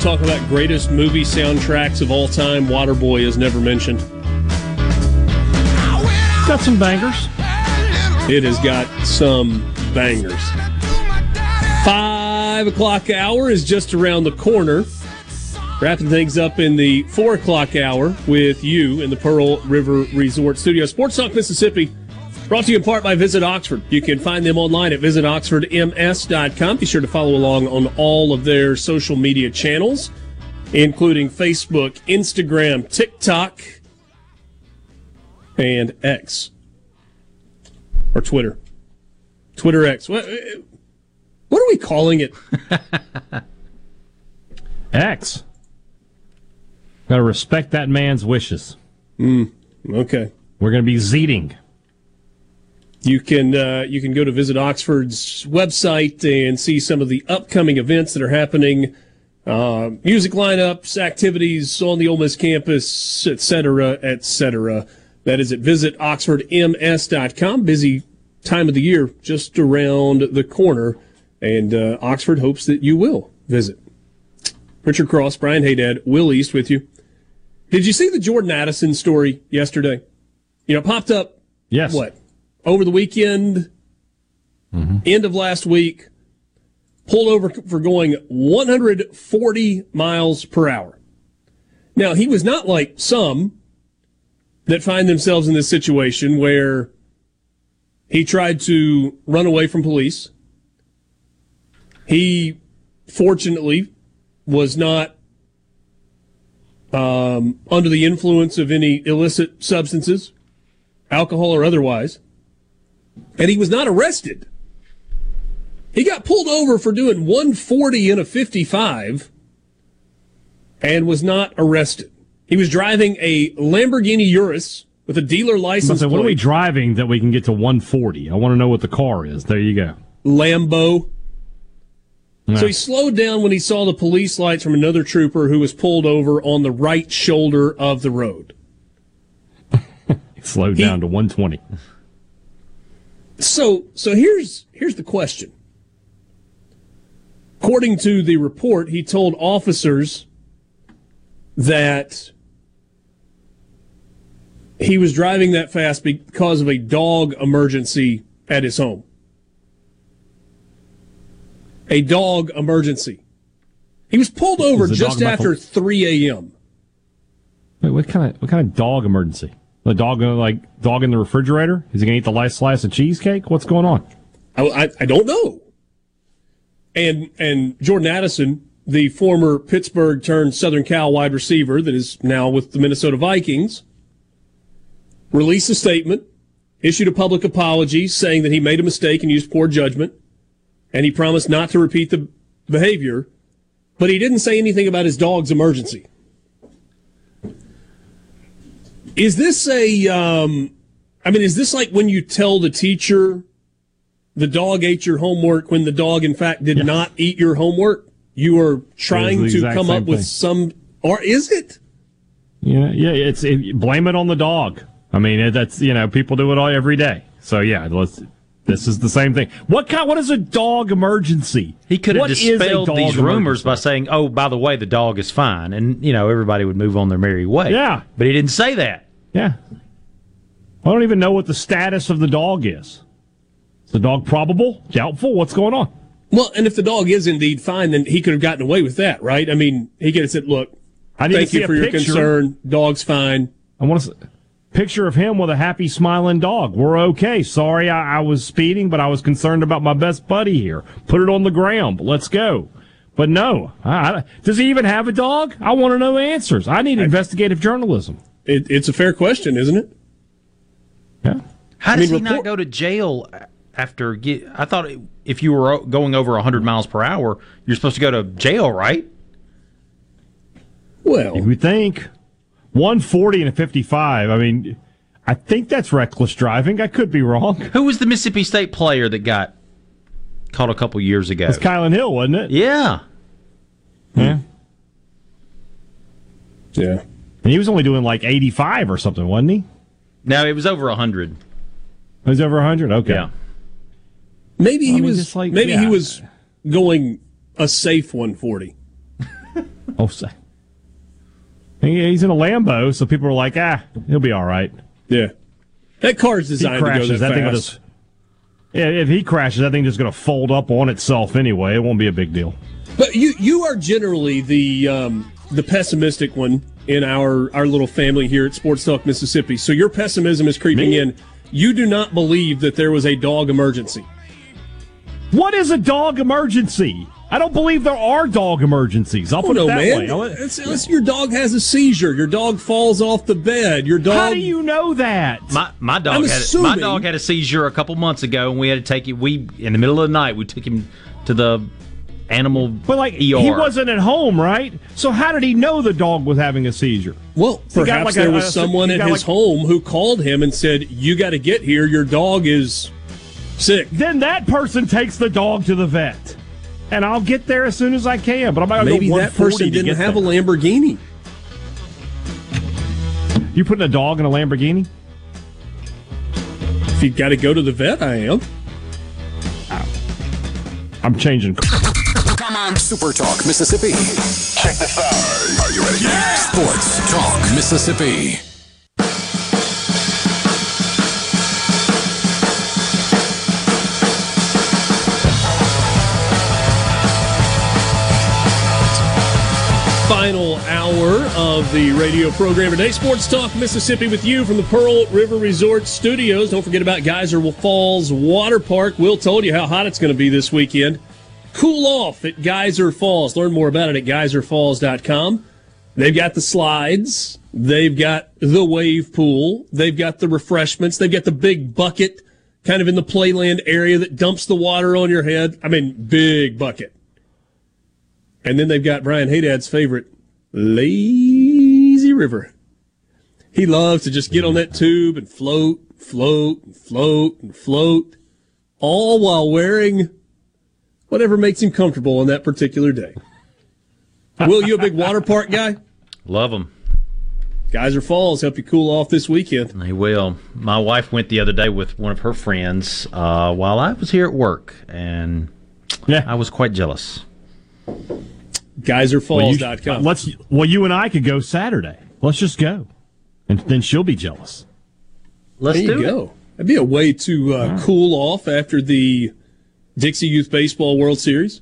Talk about greatest movie soundtracks of all time, Waterboy is never mentioned. Got some bangers. It has got some bangers. Five o'clock hour is just around the corner. Wrapping things up in the four o'clock hour with you in the Pearl River Resort Studio. Sports Talk Mississippi Brought to you in part by Visit Oxford. You can find them online at visitoxfordms.com. Be sure to follow along on all of their social media channels, including Facebook, Instagram, TikTok, and X. Or Twitter. Twitter X. What, what are we calling it? X. Gotta respect that man's wishes. Mm, okay. We're gonna be zeeting. You can uh, you can go to visit Oxford's website and see some of the upcoming events that are happening, uh, music lineups, activities on the Ole Miss campus, etc., etc. That is at visitoxfordms.com. Busy time of the year just around the corner, and uh, Oxford hopes that you will visit. Richard Cross, Brian Haydad, Will East with you. Did you see the Jordan Addison story yesterday? You know, popped up. Yes. What? Over the weekend, mm-hmm. end of last week, pulled over for going 140 miles per hour. Now, he was not like some that find themselves in this situation where he tried to run away from police. He fortunately was not um, under the influence of any illicit substances, alcohol or otherwise and he was not arrested. He got pulled over for doing 140 in a 55 and was not arrested. He was driving a Lamborghini Urus with a dealer license. Say, what are we driving that we can get to 140? I want to know what the car is. There you go. Lambo. So he slowed down when he saw the police lights from another trooper who was pulled over on the right shoulder of the road. he slowed he, down to 120. So, so here's here's the question. According to the report, he told officers that he was driving that fast because of a dog emergency at his home. A dog emergency. He was pulled over just after 3 a.m. Wait, what kind of what kind of dog emergency? The dog gonna like dog in the refrigerator? Is he gonna eat the last slice of cheesecake? What's going on? I, I, I don't know. And and Jordan Addison, the former Pittsburgh turned Southern Cal wide receiver that is now with the Minnesota Vikings, released a statement, issued a public apology saying that he made a mistake and used poor judgment, and he promised not to repeat the behavior, but he didn't say anything about his dog's emergency. Is this a? Um, I mean, is this like when you tell the teacher the dog ate your homework when the dog, in fact, did yes. not eat your homework? You are trying to come up with some, or is it? Yeah, yeah. It's it, blame it on the dog. I mean, it, that's you know people do it all every day. So yeah, let's. This is the same thing. What kind? What is a dog emergency? He could have What is dispelled these rumors emergency? by saying, "Oh, by the way, the dog is fine," and you know everybody would move on their merry way. Yeah. but he didn't say that. Yeah. I don't even know what the status of the dog is. Is the dog probable? Doubtful? What's going on? Well, and if the dog is indeed fine, then he could have gotten away with that, right? I mean, he could have said, "Look, I need to thank see you a for your picture. concern. Dog's fine." I want to picture of him with a happy smiling dog. We're okay. Sorry, I, I was speeding, but I was concerned about my best buddy here. Put it on the ground. Let's go. But no, I, I- does he even have a dog? I want to know answers. I need investigative journalism. It, it's a fair question, isn't it? Yeah. How I does mean, he report- not go to jail after? Get, I thought if you were going over 100 miles per hour, you're supposed to go to jail, right? Well, You would think 140 and a 55. I mean, I think that's reckless driving. I could be wrong. Who was the Mississippi State player that got caught a couple years ago? It's Kylan Hill, wasn't it? Yeah. Hmm. Yeah. Yeah. And he was only doing like 85 or something, wasn't he? No, it was over 100. It was over 100. Okay. Yeah. Maybe he I mean, was. just like- maybe he was going a safe 140. Oh, say. He- He's in a Lambo, so people are like, ah, he'll be all right. Yeah. That car's designed to go crashes. that That thing will just. Yeah, if he crashes, that thing just going to fold up on itself anyway. It won't be a big deal. But you you are generally the um, the pessimistic one in our our little family here at Sports Talk Mississippi. So your pessimism is creeping Me? in. You do not believe that there was a dog emergency. What is a dog emergency? I don't believe there are dog emergencies. I'll Oh put no, it that man! way. I'll- It's- it's- your dog has a seizure. Your dog falls off the bed. Your dog. How do you know that? My my dog I'm had my dog had a seizure a couple months ago, and we had to take it. We in the middle of the night, we took him to the animal But like ER. he wasn't at home, right? So how did he know the dog was having a seizure? Well, He got perhaps like there a- was a- someone at his like- home who called him and said, "You got to get here. Your dog is sick." Then that person takes the dog to the vet, and I'll get there as soon as I can. But I'm not going to Maybe go that person didn't have there. a Lamborghini. You putting a dog in a Lamborghini? If you got to go to the vet, I am. I'm changing. Come on. Super Talk Mississippi. Check this out. Are you ready? Sports Talk Mississippi. Final hour of the radio program today. Sports Talk Mississippi with you from the Pearl River Resort Studios. Don't forget about Geyser Falls Water Park. Will told you how hot it's going to be this weekend. Cool off at Geyser Falls. Learn more about it at geyserfalls.com. They've got the slides. They've got the wave pool. They've got the refreshments. They've got the big bucket kind of in the playland area that dumps the water on your head. I mean, big bucket. And then they've got Brian Haydad's favorite, Lazy River. He loves to just get on that tube and float, float, and float, and float, all while wearing whatever makes him comfortable on that particular day. Will, you a big water park guy? Love them. Geyser Falls help you cool off this weekend. They will. My wife went the other day with one of her friends uh, while I was here at work, and yeah, I was quite jealous. GeyserFalls.com. let's. Well, you and I could go Saturday. Let's just go, and then she'll be jealous. Let's there you do go. That'd be a way to uh, cool off after the Dixie Youth Baseball World Series.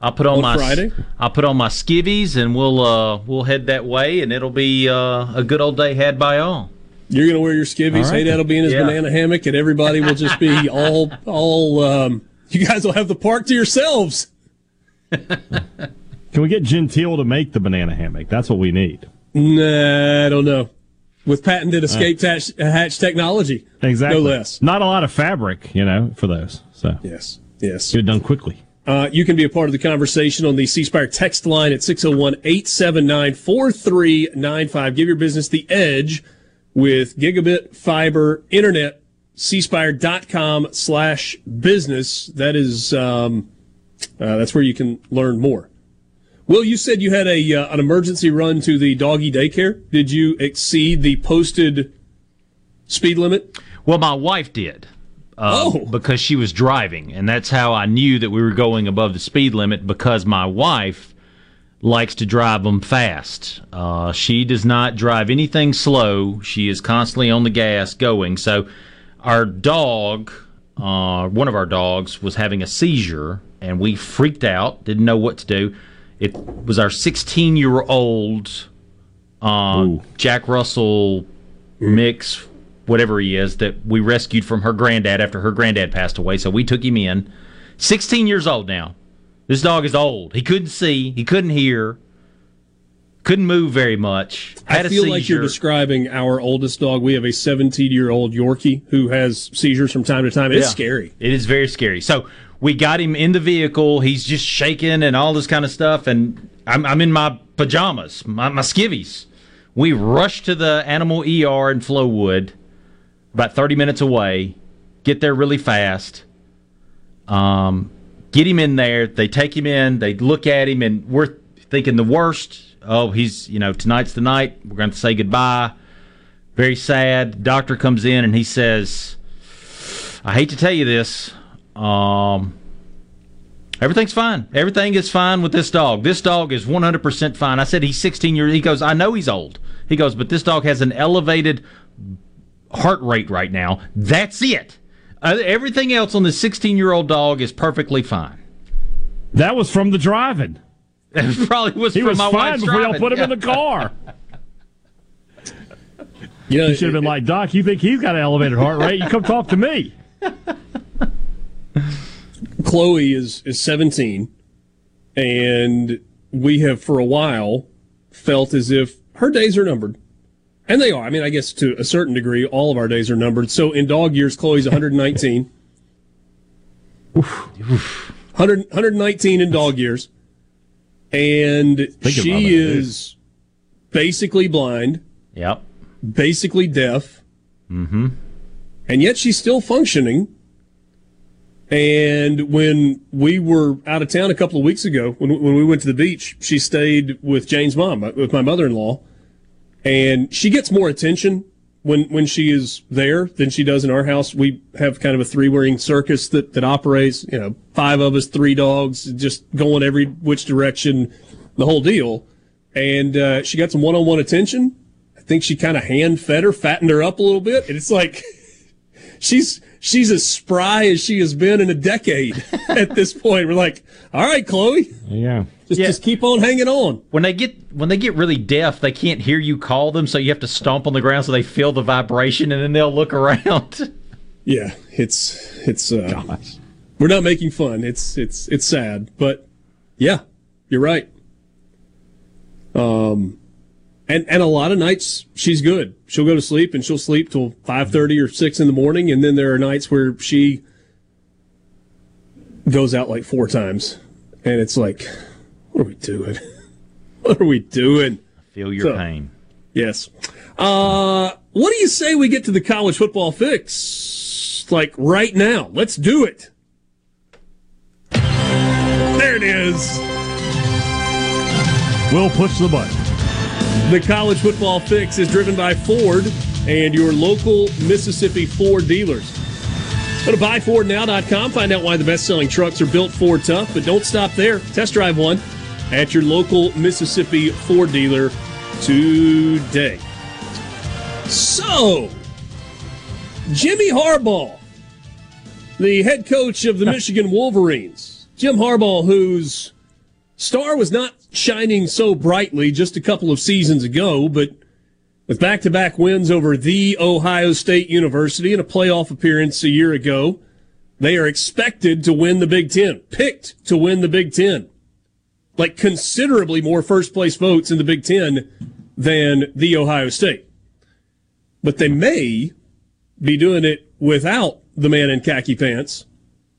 I'll put on, On my Friday? I'll put on my skivvies, and we'll uh, we'll head that way, and it'll be uh, a good old day had by all. You're going to wear your skivvies. All right. Hey, that'll be in his Yeah. banana hammock, and everybody will just be all all. Um, you guys will have the park to yourselves. Can we get Gentile to make the banana hammock? That's what we need. Nah, I don't know. With patented escape hatch, hatch technology, Exactly. no less. Not a lot of fabric, you know, for those. So yes, yes, get it done quickly. Uh, you can be a part of the conversation on the C Spire text line at 601 879 4395. Give your business the edge with gigabit fiber internet. cspire.com slash business. That is, um, uh, that's where you can learn more. Will, you said you had a uh, an emergency run to the doggy daycare. Did you exceed the posted speed limit? Well, my wife did. Uh, Oh. Because she was driving, and that's how I knew that we were going above the speed limit because my wife likes to drive them fast. Uh, she does not drive anything slow. She is constantly on the gas going. So our dog, uh, one of our dogs, was having a seizure, and we freaked out, didn't know what to do. It was our 16 year old uh, Jack Russell mix, whatever he is, that we rescued from her granddad after her granddad passed away. So we took him in. 16 years old now. This dog is old. He couldn't see, he couldn't hear, couldn't move very much. I feel like you're describing our oldest dog. We have a 17 year old Yorkie who has seizures from time to time. It's Yeah. scary. It is very scary. So we got him in the vehicle. He's just shaking and all this kind of stuff. And I'm, I'm in my pajamas, my, my skivvies. We rushed to the animal ER in Flowood, about 30 minutes away. Get there really fast. Um, get him in there. They take him in. They look at him, and we're thinking the worst. Oh, he's you know tonight's the night. We're going to say goodbye. Very sad. Doctor comes in and he says, "I hate to tell you this. Um, everything's fine. Everything is fine with this dog. This dog is 100% fine." I said, "He's 16 years." He goes, "I know he's old." He goes, "But this dog has an elevated heart rate right now. That's it. Uh, everything else on the 16 year old dog is perfectly fine." That was from the driving. It probably was He from was my fine wife's before y'all put him in the car. You know, You should have been like, Doc, you think he's got an elevated heart rate? You come talk to me. Chloe is is 17, and we have for a while felt as if her days are numbered, and they are. I mean, I guess to a certain degree, all of our days are numbered. So in dog years, Chloe's 119. 100, 119 in dog years, and that, she dude. is basically blind, Yep. basically deaf, Mm-hmm. and yet she's still functioning. And when we were out of town a couple of weeks ago, when, when we went to the beach, she stayed with Jane's mom, uh, with my mother-in-law, and she gets more attention when when she is there than she does in our house. We have kind of a three-ring circus that that operates. You know, five of us, three dogs, just going every which direction, the whole deal. And uh, she got some one-on-one attention. I think she kind of hand fed her, fattened her up a little bit, and it's like she's she's as spry as she has been in a decade at this point. We're like, all right, Chloe, Yeah. just just keep on hanging on. When they get when they get really deaf, they can't hear you call them, so you have to stomp on the ground so they feel the vibration, and then they'll look around. Yeah, it's it's uh, we're not making fun. It's it's it's sad, but yeah, you're right. Um, and and a lot of nights she's good. She'll go to sleep and she'll sleep till five thirty or six in the morning, and then there are nights where she goes out like four times, and it's like, what are we doing? what are we doing? I feel your So- pain. Yes. Uh, what do you say we get to the college football fix like right now? Let's do it. There it is. We'll push the button. The college football fix is driven by Ford and your local Mississippi Ford dealers. Go to buyfordnow.com, find out why the best selling trucks are built Ford tough, but don't stop there. Test drive one at your local Mississippi Ford dealer today. So, Jimmy Harbaugh, the head coach of the Michigan Wolverines, Jim Harbaugh, whose star was not shining so brightly just a couple of seasons ago, but with back to back wins over the Ohio State University and a playoff appearance a year ago, they are expected to win the Big Ten, picked to win the Big Ten. Like considerably more first place votes in the Big Ten than the Ohio State. But they may be doing it without the man in khaki pants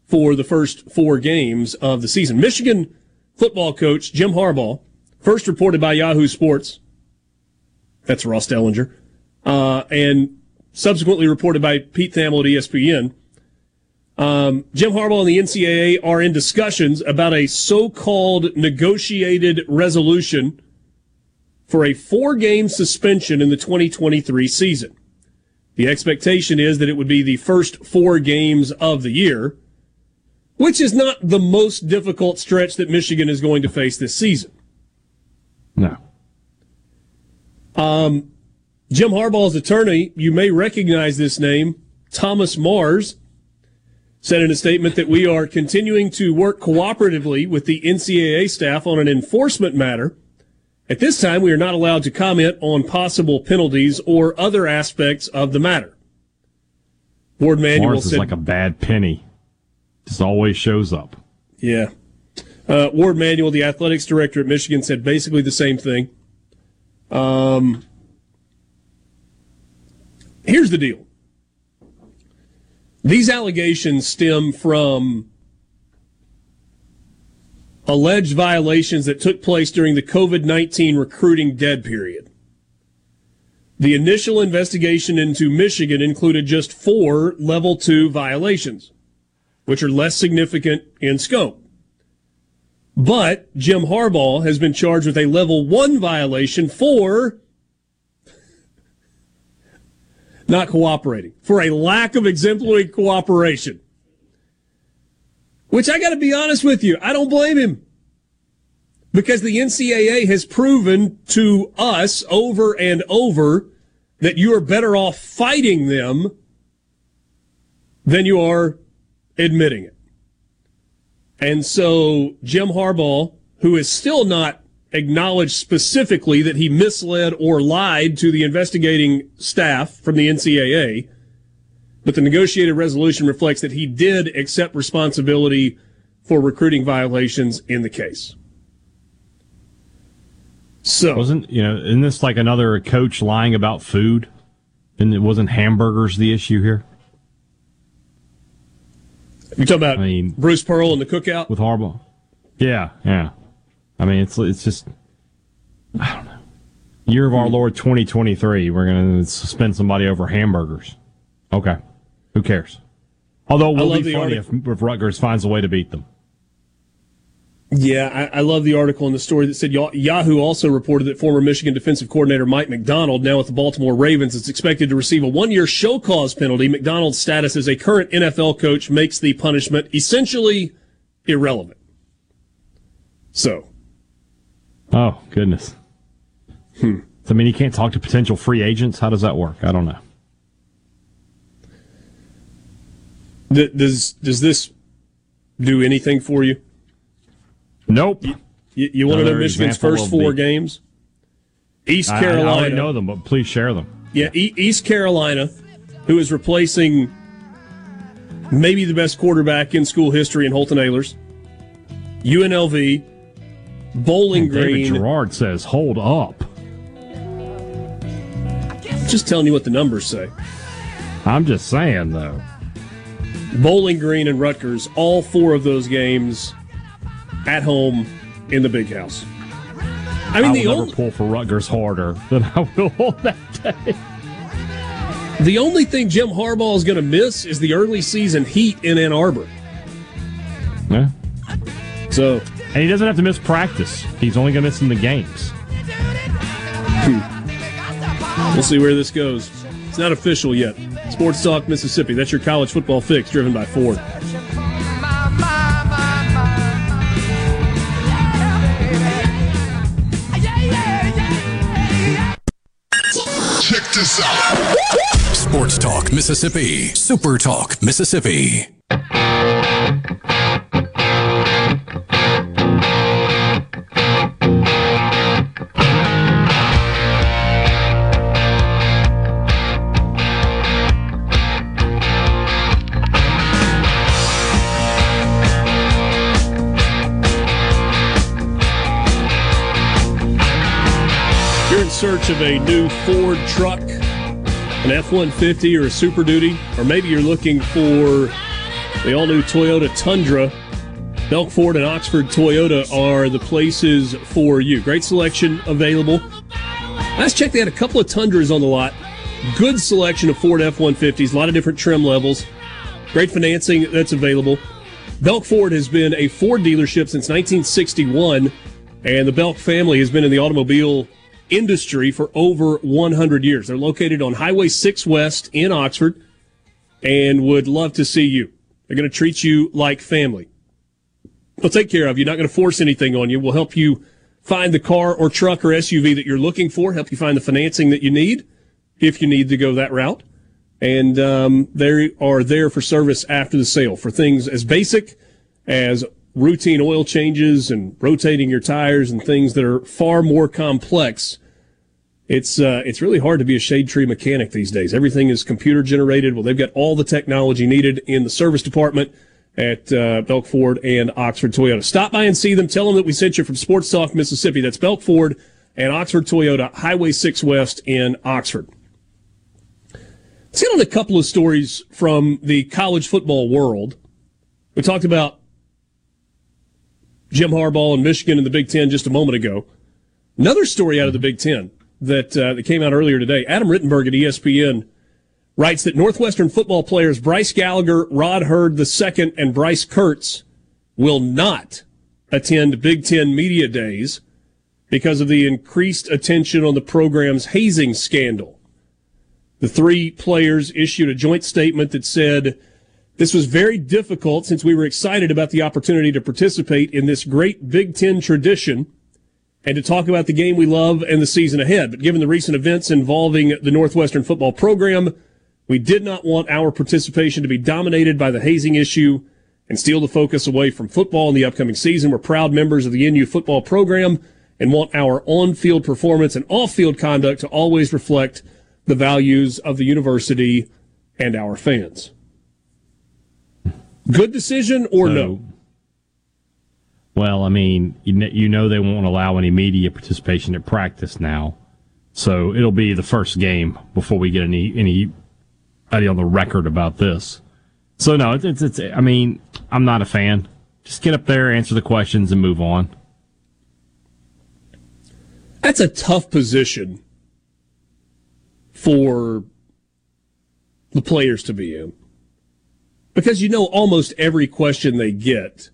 for the first four games of the season. Michigan football coach Jim Harbaugh, first reported by Yahoo Sports. That's Ross Dellenger. Uh, and subsequently reported by Pete Thamel at ESPN. Um, Jim Harbaugh and the NCAA are in discussions about a so-called negotiated resolution for a four-game suspension in the 2023 season. The expectation is that it would be the first four games of the year, which is not the most difficult stretch that Michigan is going to face this season. No. Um, Jim Harbaugh's attorney, you may recognize this name, Thomas Mars, said in a statement that we are continuing to work cooperatively with the NCAA staff on an enforcement matter. At this time, we are not allowed to comment on possible penalties or other aspects of the matter. Morris is said, like a bad penny. Just always shows up. Yeah. Uh, Warde Manuel, the athletics director at Michigan, said basically the same thing. Um, here's the deal these allegations stem from alleged violations that took place during the COVID 19 recruiting dead period. The initial investigation into Michigan included just four level two violations, which are less significant in scope. But Jim Harbaugh has been charged with a level one violation for not cooperating, for a lack of exemplary cooperation. Which I got to be honest with you, I don't blame him. Because the NCAA has proven to us over and over that you are better off fighting them than you are admitting it. And so Jim Harbaugh, who is still not acknowledged specifically that he misled or lied to the investigating staff from the NCAA, but the negotiated resolution reflects that he did accept responsibility for recruiting violations in the case. So wasn't you know? Isn't this like another coach lying about food? And it wasn't hamburgers the issue here. You talking about I mean, Bruce Pearl and the cookout with Harbaugh? Yeah, yeah. I mean, it's it's just I don't know. Year of our hmm. Lord 2023. We're gonna suspend somebody over hamburgers. Okay, who cares? Although it will be funny if, if Rutgers finds a way to beat them. Yeah, I, I love the article in the story that said Yahoo also reported that former Michigan defensive coordinator Mike Macdonald, now with the Baltimore Ravens, is expected to receive a one-year show cause penalty. Macdonald's status as a current NFL coach makes the punishment essentially irrelevant. So, Oh goodness. Hmm. So, I mean, you can't talk to potential free agents. How does that work? I don't know. th- does does this do anything for you? Nope. You, you want to know Michigan's first four the- games? East I- I already know them, but please share them. Yeah, e- East Carolina, who is replacing maybe the best quarterback in school history in Holton Ahlers. UNLV, Bowling David Green. Gerard says, "Hold up." Just telling you what the numbers say. I'm just saying, though. Bowling Green and Rutgers, all four of those games at home in the big house. I mean, I the only, pull for Rutgers harder than I will on that day. the only thing Jim Harbaugh is going to miss is the early season heat in Ann Arbor. Yeah. So, and he doesn't have to miss practice. He's only going to miss in the games. Hmm. We'll see where this goes. It's not official yet. Sports Talk Mississippi. That's your college football fix, driven by Ford. Out. Sports Talk Mississippi. Super Talk Mississippi. Of a new Ford truck, an F 150 or a Super Duty, or maybe you're looking for the all new Toyota Tundra, Belk Ford and Oxford Toyota are the places for you. Great selection available. Last check, they had a couple of Tundras on the lot. Good selection of Ford F 150s, a lot of different trim levels. Great financing that's available. Belk Ford has been a Ford dealership since 1961, and the Belk family has been in the automobile industry for over 100 years. They're located on Highway 6 West in Oxford and would love to see you. They're going to treat you like family. They'll take care of you, not going to force anything on you. We'll help you find the car or truck or SUV that you're looking for, help you find the financing that you need if you need to go that route. And um, they are there for service after the sale for things as basic as routine oil changes and rotating your tires and things that are far more complex. It's uh, it's really hard to be a shade tree mechanic these days. Everything is computer generated. Well, they've got all the technology needed in the service department at uh, Belk Ford and Oxford Toyota. Stop by and see them. Tell them that we sent you from Sports Talk Mississippi. That's Belk Ford and Oxford Toyota, Highway 6 West in Oxford. Let's get on a couple of stories from the college football world. We talked about Jim Harbaugh and Michigan in the Big Ten just a moment ago. Another story out of the Big Ten that, uh, that came out earlier today. Adam Rittenberg at ESPN writes that Northwestern football players Bryce Gallagher, Rod Heard II, and Bryce Kurtz will not attend Big Ten media days because of the increased attention on the program's hazing scandal. The three players issued a joint statement that said, this was very difficult since we were excited about the opportunity to participate in this great Big Ten tradition and to talk about the game we love and the season ahead. But given the recent events involving the Northwestern football program, we did not want our participation to be dominated by the hazing issue and steal the focus away from football in the upcoming season. We're proud members of the NU football program and want our on-field performance and off-field conduct to always reflect the values of the university and our fans. Good decision or so, no? Well, I mean, you, you know they won't allow any media participation at practice now, so it'll be the first game before we get any anybody on the record about this. So no, it's, it's it's. I mean, I'm not a fan. Just get up there, answer the questions, and move on. That's a tough position for the players to be in because you know almost every question they get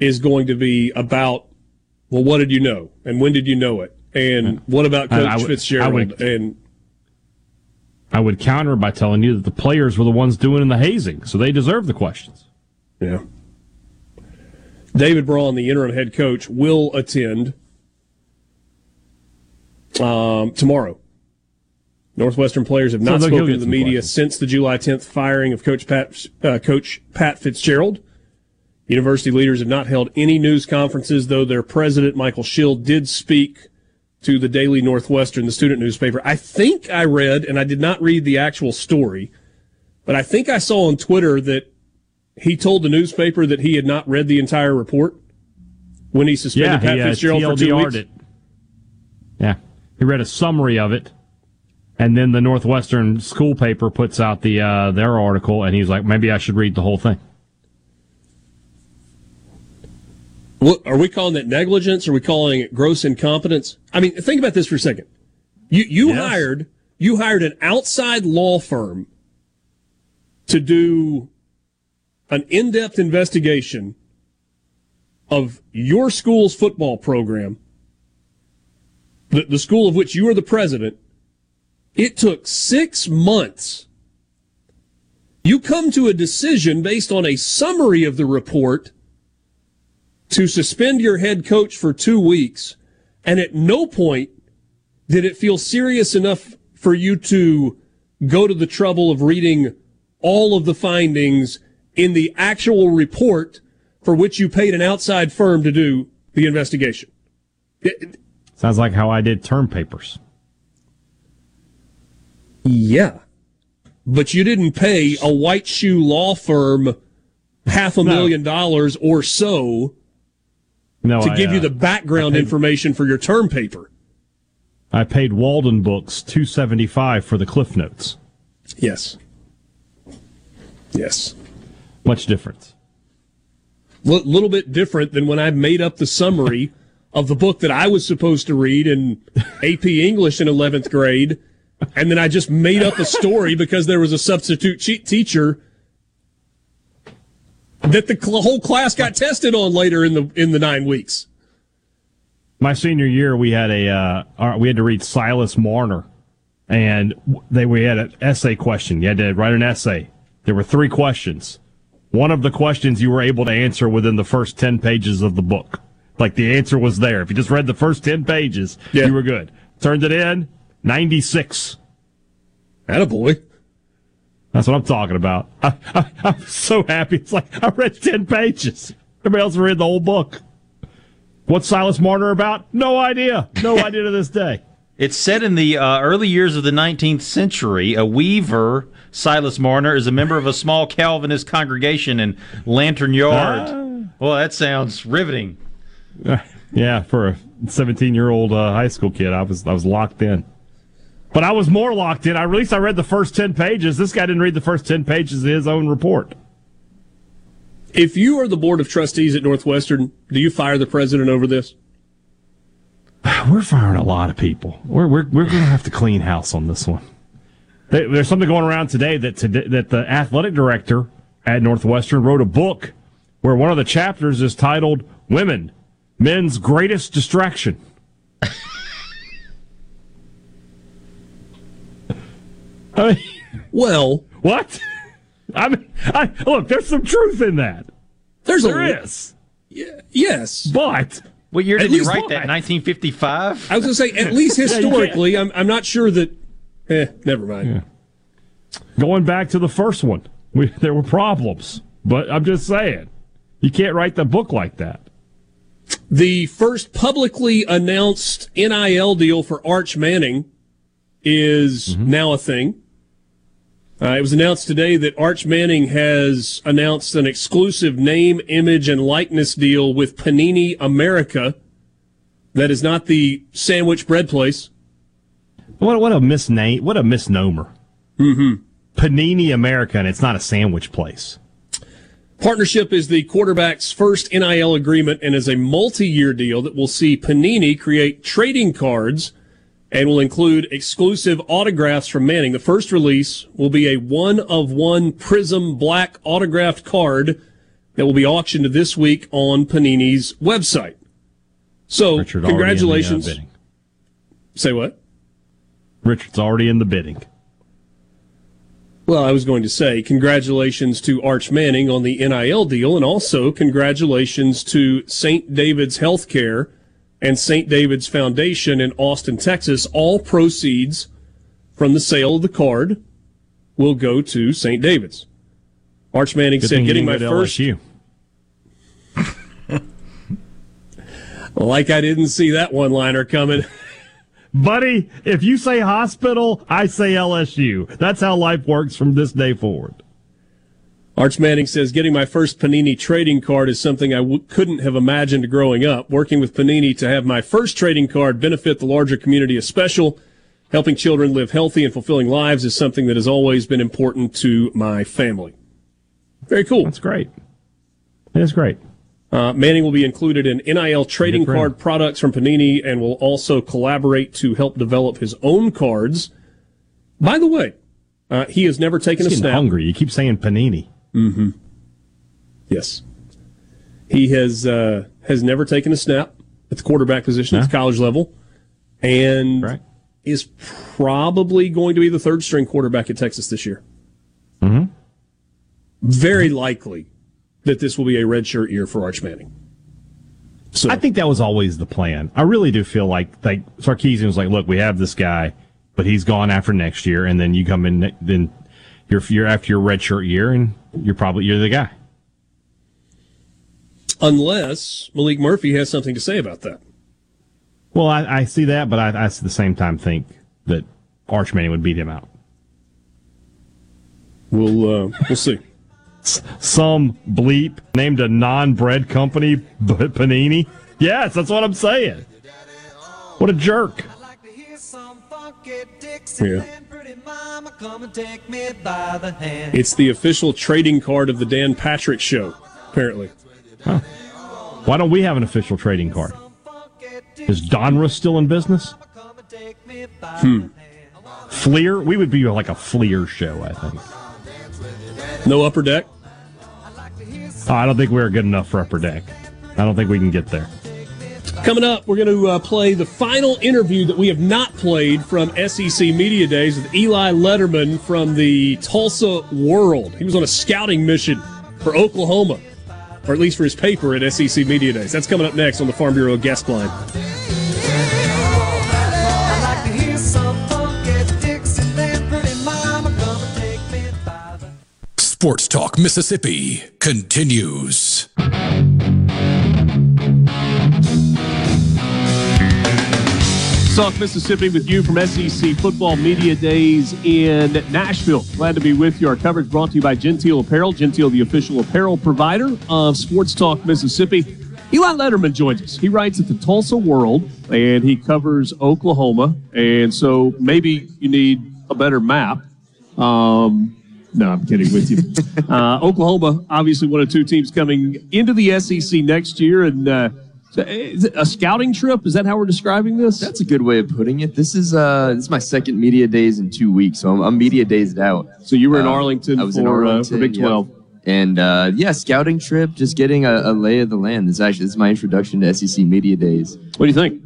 is going to be about well what did you know? And when did you know it? And what about coach would, fitzgerald would, and i would counter by telling you that the players were the ones doing in the hazing so they deserve the questions. Yeah. David braun the interim head coach will attend um, tomorrow. Northwestern players have not so spoken to the media questions. since the July 10th firing of Coach Pat, uh, Coach Pat Fitzgerald. University leaders have not held any news conferences, though their president, Michael Schill, did speak to the Daily Northwestern, the student newspaper. I think I read, and I did not read the actual story, but I think I saw on Twitter that he told the newspaper that he had not read the entire report when he suspended yeah, Pat he, uh, Fitzgerald for two weeks. It. Yeah, he read a summary of it and then the Northwestern school paper puts out the uh, their article, and he's like, maybe I should read the whole thing. What, are we calling that negligence? Are we calling it gross incompetence? I mean, think about this for a second. You you yes. hired you hired an outside law firm to do an in-depth investigation of your school's football program, the, the school of which you are the president, it took six months. You come to a decision based on a summary of the report to suspend your head coach for two weeks, and at no point did it feel serious enough for you to go to the trouble of reading all of the findings in the actual report for which you paid an outside firm to do the investigation. It, Sounds like how I did term papers. Yeah. But you didn't pay a white shoe law firm half a million dollars or so no, to I, give you uh, the background paid, information for your term paper. I paid Walden Books two seventy five for the cliff notes. Yes. Yes. Much different. A L- little bit different than when I made up the summary of the book that I was supposed to read in AP English in eleventh grade and then I just made up a story because there was a substitute teacher that the whole class got tested on later in the in the nine weeks. My senior year, we had a uh, we had to read Silas Marner, and they we had an essay question. You had to write an essay. There were three questions. One of the questions you were able to answer within the first ten pages of the book. Like the answer was there. If you just read the first ten pages, yeah. you were good. Turned it in, ninety six. Attaboy. That's what I'm talking about. I, I'm so happy. It's like I read ten pages. Everybody else read the whole book. What's Silas Marner about? No idea. No idea to this day. It's said in the uh, early years of the 19th century, a weaver, Silas Marner, is a member of a small Calvinist congregation in Lantern Yard. Ah. well, that sounds riveting. Yeah, for a 17 year old uh, high school kid, I was I was locked in. But I was more locked in. I, at least I read the first 10 pages. This guy didn't read the first 10 pages of his own report. If you are the board of trustees at Northwestern, do you fire the president over this? We're firing a lot of people. We're we're, we're going to have to clean house on this one. There's something going around today that today, that the athletic director at Northwestern wrote a book where one of the chapters is titled "Women, Men's Greatest Distraction." I mean, well, what? I mean, I, look, there's some truth in that. There's a- there is. Yes, but what year did you write what? that? 1955. I was going to say at least Yeah, historically. I'm I'm not sure that. Eh, never mind. Going back to the first one, we, there were problems, but I'm just saying, you can't write the book like that. The first publicly announced NIL deal for Arch Manning is now a thing. Uh, it was announced today that Arch Manning has announced an exclusive name, image, and likeness deal with Panini America. That is not the sandwich bread place. What what a misname, what a misnomer. Mm-hmm. Panini America, and it's not a sandwich place. Partnership is the quarterback's first NIL agreement and is a multi-year deal that will see Panini create trading cards and will include exclusive autographs from Manning. The first release will be a one-of-one Prism Black autographed card that will be auctioned this week on Panini's website. So, Richard in the, uh, congratulations. Say what? Richard's already in the bidding. Well, I was going to say congratulations to Arch Manning on the NIL deal, and also congratulations to St. David's Healthcare and St. David's Foundation in Austin, Texas. All proceeds from the sale of the card will go to St. David's. Arch Manning Good said, "Getting my didn't go to first." LSU. Like I didn't see that one-liner coming. Buddy, if you say hospital, I say LSU. That's how life works from this day forward. Arch Manning says, getting my first Panini trading card is something I w- couldn't have imagined growing up. Working with Panini to have my first trading card benefit the larger community is special. Helping children live healthy and fulfilling lives is something that has always been important to my family. Very cool. That's great. That's great. Uh, Manning will be included in NIL trading Good for him. card products from Panini and will also collaborate to help develop his own cards. By the way, uh, he has never taken He's a getting snap. hungry. You keep saying panini. Mm-hmm. Yes. He has uh, has never taken a snap at the quarterback position at the college level, and is probably going to be the third string quarterback at Texas this year. Mm-hmm. Very likely that this will be a redshirt year for Arch Manning. So I think that was always the plan. I really do feel like like Sarkisian was like, look, we have this guy, but he's gone after next year, and then you come in, then you're you're after your redshirt year, and you're probably you're the guy. Unless Maalik Murphy has something to say about that. Well, I, I see that, but I, I at the same time think that Arch Manning would beat him out. We'll uh, we'll see. Some bleep named a non-bread company B- Panini. Yes, that's what I'm saying. What a jerk. Yeah. It's the official trading card of the Dan Patrick Show, apparently. Why don't we have an official trading card? Is Donruss still in business? Hmm. Fleer? We would be like a Fleer show, I think. No upper deck? Oh, I don't think we're good enough for upper deck. I don't think we can get there. Coming up, we're going to uh, play the final interview that we have not played from SEC Media Days with Eli Lederman from the Tulsa World. He was on a scouting mission for Oklahoma, or at least for his paper at SEC Media Days. That's coming up next on the Farm Bureau guest line. Sports Talk Mississippi continues. Talk Mississippi with you from SEC Football Media Days in Nashville. Glad to be with you. Our coverage brought to you by Genteel Apparel. Genteel, the official apparel provider of Sports Talk Mississippi. Eli Lederman joins us. He writes at the Tulsa World and he covers Oklahoma. And so maybe you need a better map. Um, no, I'm kidding with you. uh, Oklahoma, obviously one of two teams coming into the SEC next year. And uh, is it a scouting trip? Is that how we're describing this? That's a good way of putting it. This is uh, this is my second media days in two weeks, so I'm, I'm media dazed out. So you were in Uh, Arlington I was for, in uh, Arlington for Big yep. 12. And uh, yeah, scouting trip, just getting a, a lay of the land. This actually this is my introduction to SEC media days. What do you think?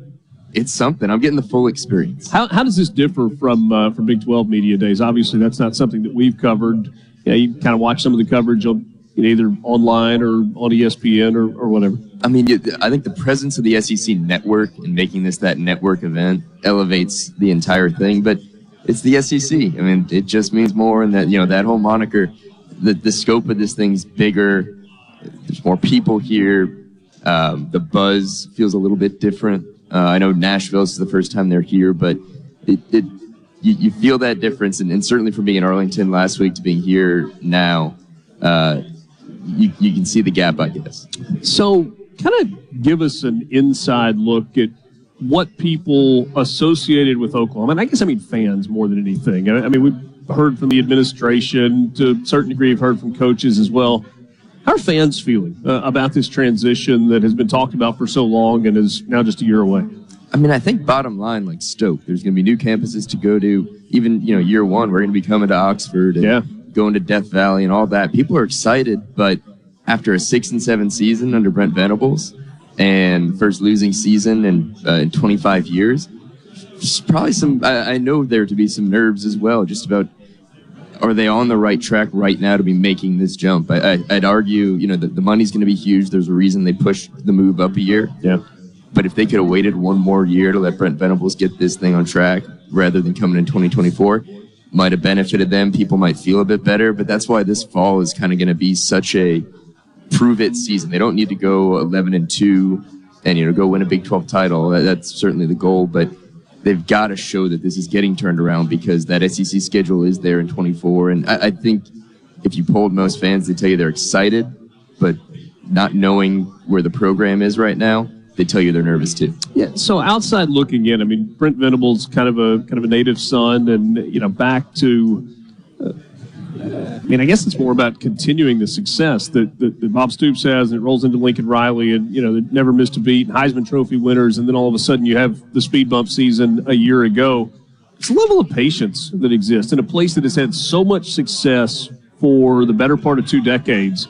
It's something. I'm getting the full experience. How, how does this differ from uh, from Big 12 media days? Obviously, that's not something that we've covered. Yeah, you kind of watch some of the coverage on either online or on ESPN or, or whatever. I mean, I think the presence of the SEC network and making this that network event elevates the entire thing. But it's the SEC. I mean, it just means more, and that you know that whole moniker, the the scope of this thing's bigger. There's more people here. Um, the buzz feels a little bit different. Uh, I know Nashville is the first time they're here, but it, it you, you feel that difference, and, and certainly from being in Arlington last week to being here now, uh, you, you can see the gap, I guess. So, kind of give us an inside look at what people associated with Oklahoma, and I guess I mean fans more than anything. I I mean, we've heard from the administration to a certain degree, we've heard from coaches as well. How are fans feeling uh, about this transition that has been talked about for so long and is now just a year away? I mean, I think bottom line, like Stoke, there's going to be new campuses to go to. Even you know, year one, we're going to be coming to Oxford and Yeah. Going to Death Valley and all that. People are excited, but after a six and seven season under Brent Venables and first losing season in uh, in 25 years, there's probably some. I, I know there to be some nerves as well, just about are they on the right track right now to be making this jump? I, I'd argue, you know, the, the money's going to be huge. There's a reason they pushed the move up a year. Yeah. But if they could have waited one more year to let Brent Venables get this thing on track rather than coming in 2024, might have benefited them. People might feel a bit better. But that's why this fall is kind of going to be such a prove it season. They don't need to go 11 and 2 and, you know, go win a Big 12 title. That's certainly the goal. But they've got to show that this is getting turned around because that SEC schedule is there in 24. And I, I think if you polled most fans, they tell you they're excited, but not knowing where the program is right now, they tell you they're nervous too. Yeah. So outside looking in, I mean, Brent Venables kind of a kind of a native son, and you know, back to. Uh, I mean, I guess it's more about continuing the success that, that, that Bob Stoops has, and it rolls into Lincoln Riley, and you know, they never missed a beat, Heisman Trophy winners, and then all of a sudden you have the speed bump season a year ago. It's a level of patience that exists in a place that has had so much success for the better part of two decades.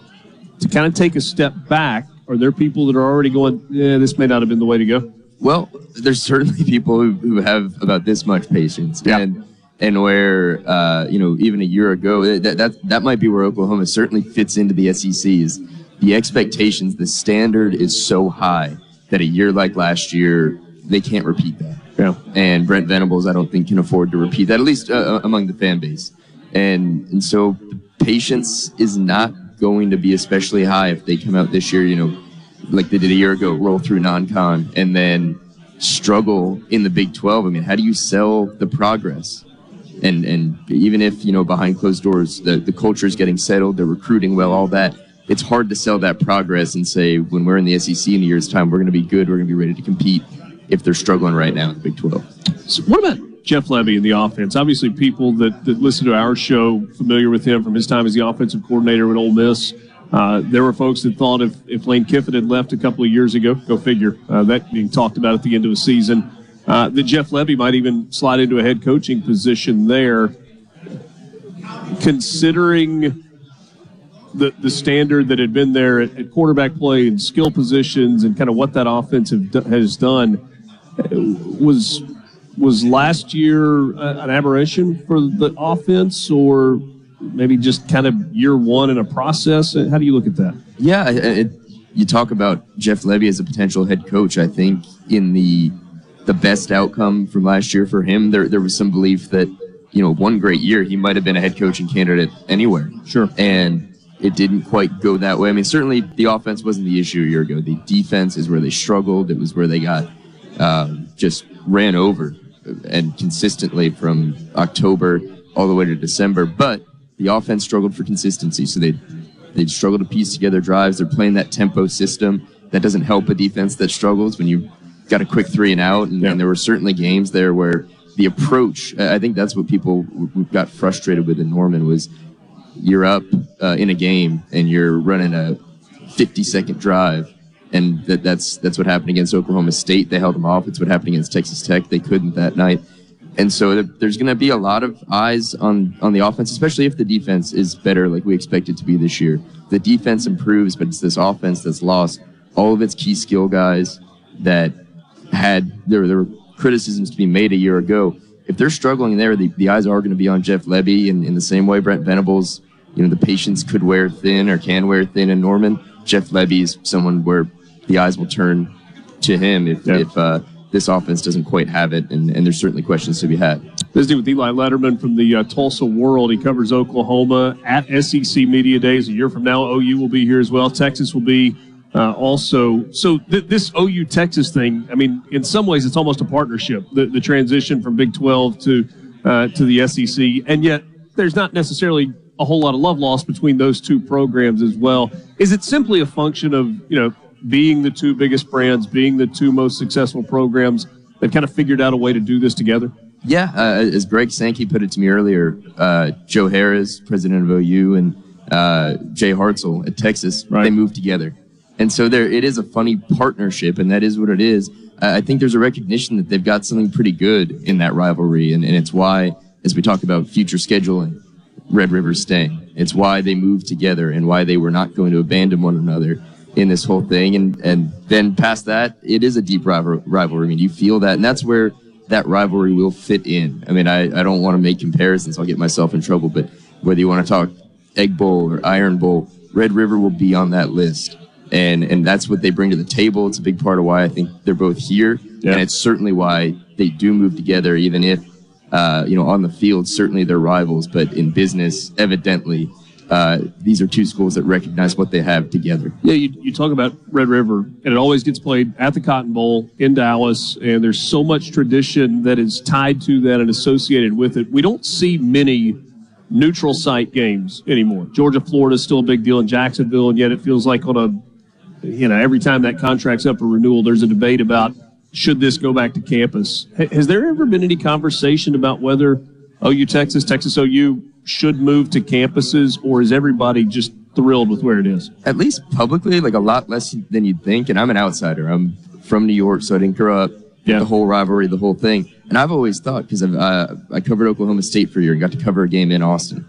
To kind of take a step back, are there people that are already going, yeah, this may not have been the way to go? Well, there's certainly people who, who have about this much patience, and and where uh, you know even a year ago that, that that might be where Oklahoma certainly fits into the SEC's. the expectations, the standard is so high that a year like last year they can't repeat that. Yeah. And Brent Venables, I don't think can afford to repeat that at least uh, among the fan base, and and so patience is not going to be especially high if they come out this year, you know, like they did a year ago, roll through non-con and then struggle in the Big 12. I mean, how do you sell the progress? And and even if you know behind closed doors, the the culture is getting settled, they're recruiting well, all that. It's hard to sell that progress and say when we're in the SEC in a year's time, we're going to be good, we're going to be ready to compete. If they're struggling right now in the Big 12. So what about Jeff Lebby and the offense? Obviously, people that, that listen to our show familiar with him from his time as the offensive coordinator at Ole Miss. Uh, there were folks that thought if, if Lane Kiffin had left a couple of years ago, go figure, uh, that being talked about at the end of the season, uh, that Jeff Lebby might even slide into a head coaching position there. Considering the the standard that had been there at, at quarterback play and skill positions and kind of what that offense have, has done uh, was was last year an aberration for the offense or maybe just kind of year one in a process? How do you look at that? Yeah, it, it, you talk about Jeff Lebby as a potential head coach. I think in the the best outcome from last year for him, there there was some belief that you know one great year he might have been a head coaching candidate anywhere. Sure, and it didn't quite go that way. I mean, certainly the offense wasn't the issue a year ago. The defense is where they struggled. It was where they got um, just ran over and consistently from October all the way to December. But the offense struggled for consistency, so they they struggle to piece together drives. They're playing that tempo system that doesn't help a defense that struggles when you got a quick three and out. And, and there were certainly games there where the approach. I think that's what people w- got frustrated with in Norman was you're up uh, in a game and you're running a 50 second drive. And that, that's that's what happened against Oklahoma State. They held them off. It's what happened against Texas Tech. They couldn't that night. And so there- there's going to be a lot of eyes on, on the offense, especially if the defense is better like we expect it to be this year. The defense improves, but it's this offense that's lost all of its key skill guys that had there, there were criticisms to be made a year ago. If they're struggling there, the, the eyes are going to be on Jeff Lebby, and in the same way Brent Venables, you know, the patience could wear thin or can wear thin in Norman. Jeff Lebby is someone where the eyes will turn to him if, if uh, this offense doesn't quite have it, and, and there's certainly questions to be had. Visiting with Eli Lederman from the uh, Tulsa World. He covers Oklahoma at SEC Media Days. A year from now, OU will be here as well. Texas will be uh, also. So th- this OU Texas thing, I mean, in some ways, it's almost a partnership. The, the transition from Big 12 to uh, to the SEC, and yet there's not necessarily a whole lot of love lost between those two programs as well. Is it simply a function of you know being the two biggest brands, being the two most successful programs that kind of figured out a way to do this together? Yeah, uh, as Greg Sankey put it to me earlier, uh, Joe Harroz, president of OU, and uh, Jay Hartzell at Texas, they moved together. And so there, it is a funny partnership, and that is what it is. I think there's a recognition that they've got something pretty good in that rivalry, and, and it's why, as we talk about future scheduling, Red River's staying. It's why they moved together and why they were not going to abandon one another in this whole thing. And and then past that, it is a deep rival- rivalry. I mean, you feel that, and that's where that rivalry will fit in. I mean, I, I don't want to make comparisons. I'll get myself in trouble. But whether you want to talk Egg Bowl or Iron Bowl, Red River will be on that list. And and that's what they bring to the table. It's a big part of why I think they're both here, and it's certainly why they do move together, even if uh, you know on the field certainly they're rivals, but in business, evidently. Uh, these are two schools that recognize what they have together. Yeah, you, you talk about Red River, and it always gets played at the Cotton Bowl in Dallas, and there's so much tradition that is tied to that and associated with it. We don't see many neutral site games anymore. Georgia, Florida is still a big deal in Jacksonville, and yet it feels like on a, you know, every time that contract's up for renewal, there's a debate about should this go back to campus. Ha- Has there ever been any conversation about whether OU Texas, Texas OU should move to campuses, or is everybody just thrilled with where it is? At least publicly, like a lot less than you'd think. And I'm an outsider. I'm from New York, so I didn't grow up with the whole rivalry, the whole thing. And I've always thought because uh, I covered Oklahoma State for a year and got to cover a game in Austin.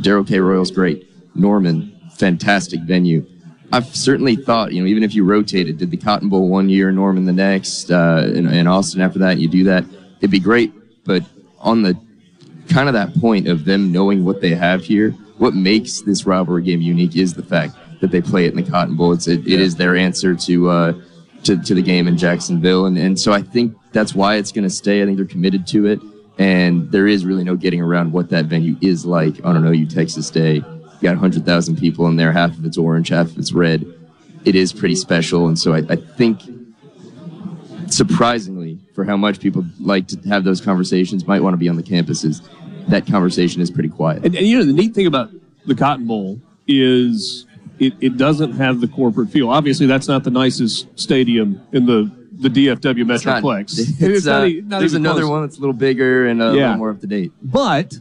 Darrell K. Royal's great. Norman, fantastic venue. I've certainly thought, you know, even if you rotated, did the Cotton Bowl one year, Norman the next, uh, and Austin after that, you do that, it'd be great. But on the kind of that point of them knowing what they have here, what makes this rivalry game unique is the fact that they play it in the Cotton Bowl. It's it, it is their answer to uh, to to the game in Jacksonville, and and so I think that's why it's going to stay. I think they're committed to it, and there is really no getting around what that venue is like on an OU Texas Day. You got 100,000 people in there, half of it's orange, half of it's red. It is pretty special, and so I, I think surprisingly, for how much people like to have those conversations, might want to be on the campuses. That conversation is pretty quiet. And, and you know, the neat thing about the Cotton Bowl is it, it doesn't have the corporate feel. Obviously, that's not the nicest stadium in the, the DFW It's not- Metroplex. it's, not uh, e- not there's another close. one that's a little bigger and a Yeah. little more up to date. But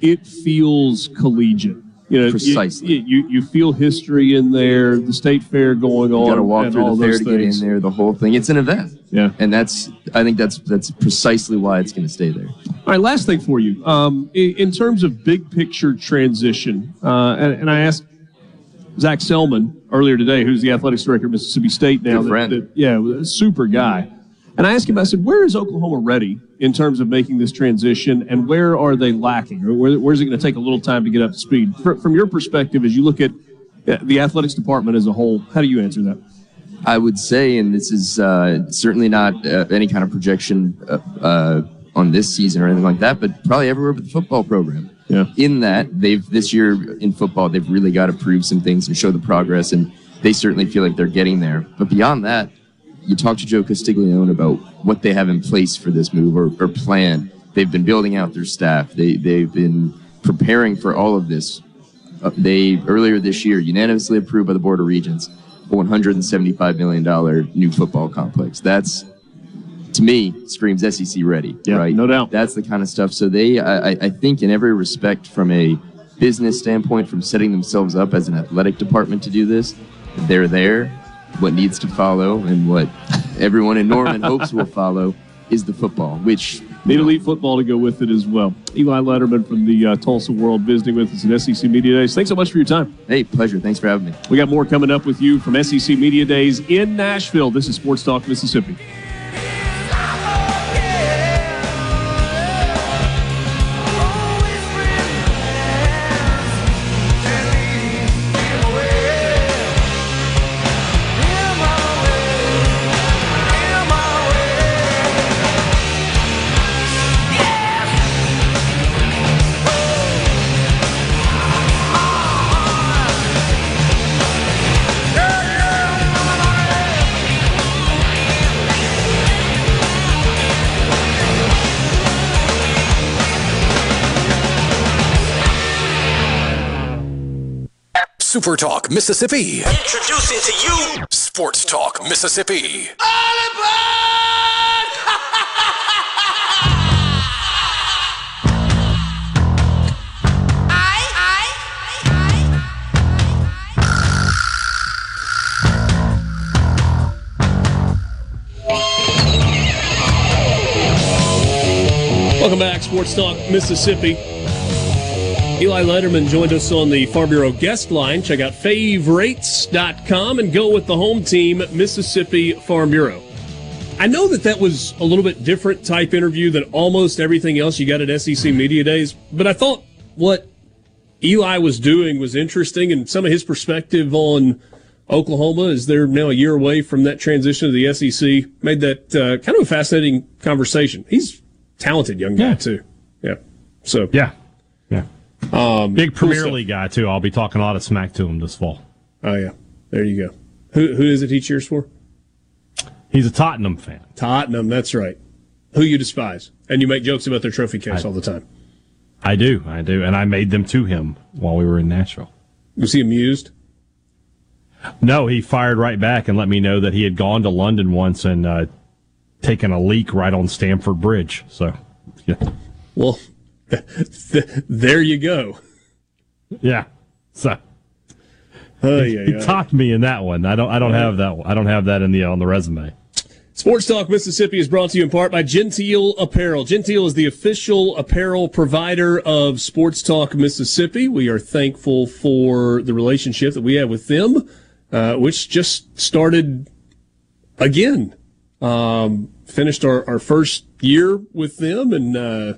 it feels collegiate. You know, Precisely. You, you, you feel history in there, the state fair going on. You got to walk through all the fair to get in there. The whole thing. It's an event. Yeah. And that's I think that's that's precisely why it's going to stay there. All right, last thing for you. Um, in, in terms of big picture transition, uh, and, and I asked Zac Selmon earlier today, who's the athletics director at Mississippi State now. Good that- friend. that- yeah, super guy. And I asked him, I said, where is Oklahoma ready in terms of making this transition, and where are they lacking, or where, where's it going to take a little time to get up to speed? Fr- from your perspective, as you look at the athletics department as a whole, how do you answer that? I would say, and this is uh, certainly not uh, any kind of projection uh, uh, on this season or anything like that, but probably everywhere but the football program. Yeah. In that they've this year in football, they've really got to prove some things and show the progress, and they certainly feel like they're getting there. But beyond that, you talk to Joe Castiglione about what they have in place for this move or, or plan. They've been building out their staff. They they've been preparing for all of this. Uh, they earlier this year unanimously approved by the Board of Regents a 175 million dollar new football complex. That's to me screams SEC ready. Yeah, right? no doubt. That's the kind of stuff. So they, I, I- I think, in every respect, from a business standpoint, from setting themselves up as an athletic department to do this, they're there. What needs to follow and what everyone in Norman hopes will follow is the football, which Need elite football to go with it as well. Eli Lederman from the uh, Tulsa World visiting with us at SEC Media Days. Thanks so much for your time. Hey, pleasure. Thanks for having me. We got more coming up with you from SEC Media Days in Nashville. This is Sports Talk Mississippi. Super Talk Mississippi. Introducing to you Sports Talk Mississippi. Welcome back, Sports Talk Mississippi. Eli Lederman joined us on the Farm Bureau guest line. Check out favorites.com and go with the home team, Mississippi Farm Bureau. I know that that was a little bit different type interview than almost everything else you got at SEC Media Days, but I thought what Eli was doing was interesting and some of his perspective on Oklahoma as they're now a year away from that transition to the SEC made that uh, kind of a fascinating conversation. He's a talented young guy Yeah. too. Yeah. So Yeah. Yeah. Um, Big Premier. League guy, too. I'll be talking a lot of smack to him this fall. Oh yeah, there you go. Who who is it he cheers for? He's a Tottenham fan. Tottenham. That's right. Who you despise, and you make jokes about their trophy case I- all the time. I do. I do. And I made them to him while we were in Nashville. Was he amused? No, he fired right back and let me know that he had gone to London once and uh, taken a leak right on Stamford Bridge. So, yeah. Well, there you go. Yeah. So he, yeah, he topped me in that one. I don't. I don't have that. one. I don't have that in the on the resume. Sports Talk Mississippi is brought to you in part by Genteel Apparel. Genteel is the official apparel provider of Sports Talk Mississippi. We are thankful for the relationship that we have with them, uh, which just started again. Um, finished our, our first year with them, and uh,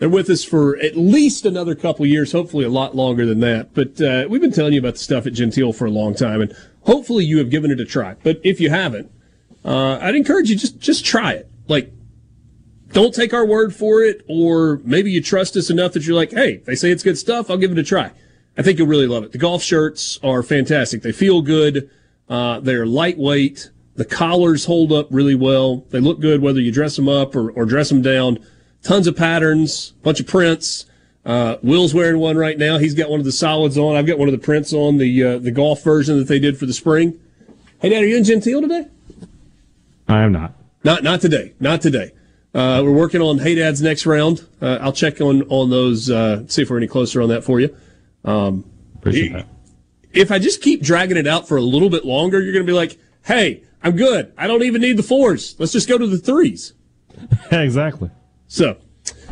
they're with us for at least another couple years, hopefully a lot longer than that. But uh, we've been telling you about the stuff at Genteel for a long time, and hopefully you have given it a try. But if you haven't, uh, I'd encourage you just just try it. Like, don't take our word for it, or maybe you trust us enough that you're like, hey, they say it's good stuff, I'll give it a try. I think you'll really love it. The golf shirts are fantastic. They feel good. Uh, they're lightweight. The collars hold up really well. They look good whether you dress them up or, or dress them down. Tons of patterns, bunch of prints. Uh, Will's wearing one right now. He's got one of the solids on. I've got one of the prints on the uh, the golf version that they did for the spring. Hey, Dad, are you in Genteel today? I am not. Not not today. Not today. Uh, we're working on Hey Dad's next round. Uh, I'll check on on those. Uh, see if we're any closer on that for you. Um, Appreciate i- that. If I just keep dragging it out for a little bit longer, you're going to be like, "Hey, I'm good. I don't even need the fours. Let's just go to the threes. Exactly. So,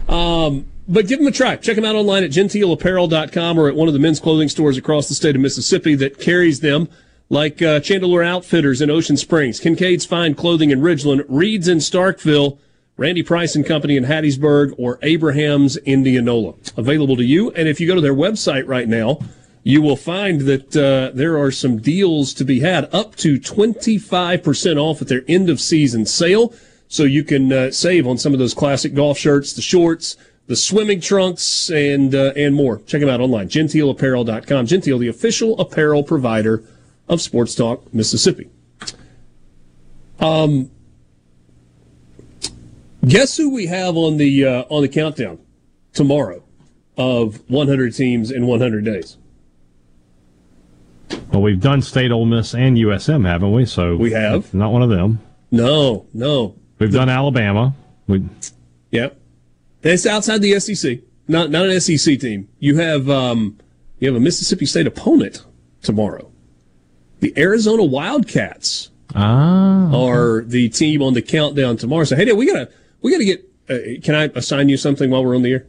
Um, but give them a try. Check them out online at genteelapparel.com or at one of the men's clothing stores across the state of Mississippi that carries them, like uh, Outfitters in Ocean Springs, Kincaid's Fine Clothing in Ridgeland, Reed's in Starkville, Randy Price and Company in Hattiesburg, or Abraham's Indianola. Available to you. And if you go to their website right now, you will find that uh, there are some deals to be had up to 25% off at their end of season sale. So you can uh, save on some of those classic golf shirts, the shorts, the swimming trunks, and uh, and more. Check them out online, genteelapparel.com. Genteel, the official apparel provider of Sports Talk Mississippi. Um, guess who we have on the uh, on the countdown tomorrow of 100 teams in 100 days? Well, we've done State, Ole Miss, and USM, haven't we? So we have not one of them. No, no. We've the, done Alabama. We, yep. It's outside the SEC. Not not an SEC team. You have um, you have a Mississippi State opponent tomorrow. The Arizona Wildcats ah. are the team on the countdown tomorrow. So hey, we gotta we gotta get. Uh, can I assign you something while we're on the air?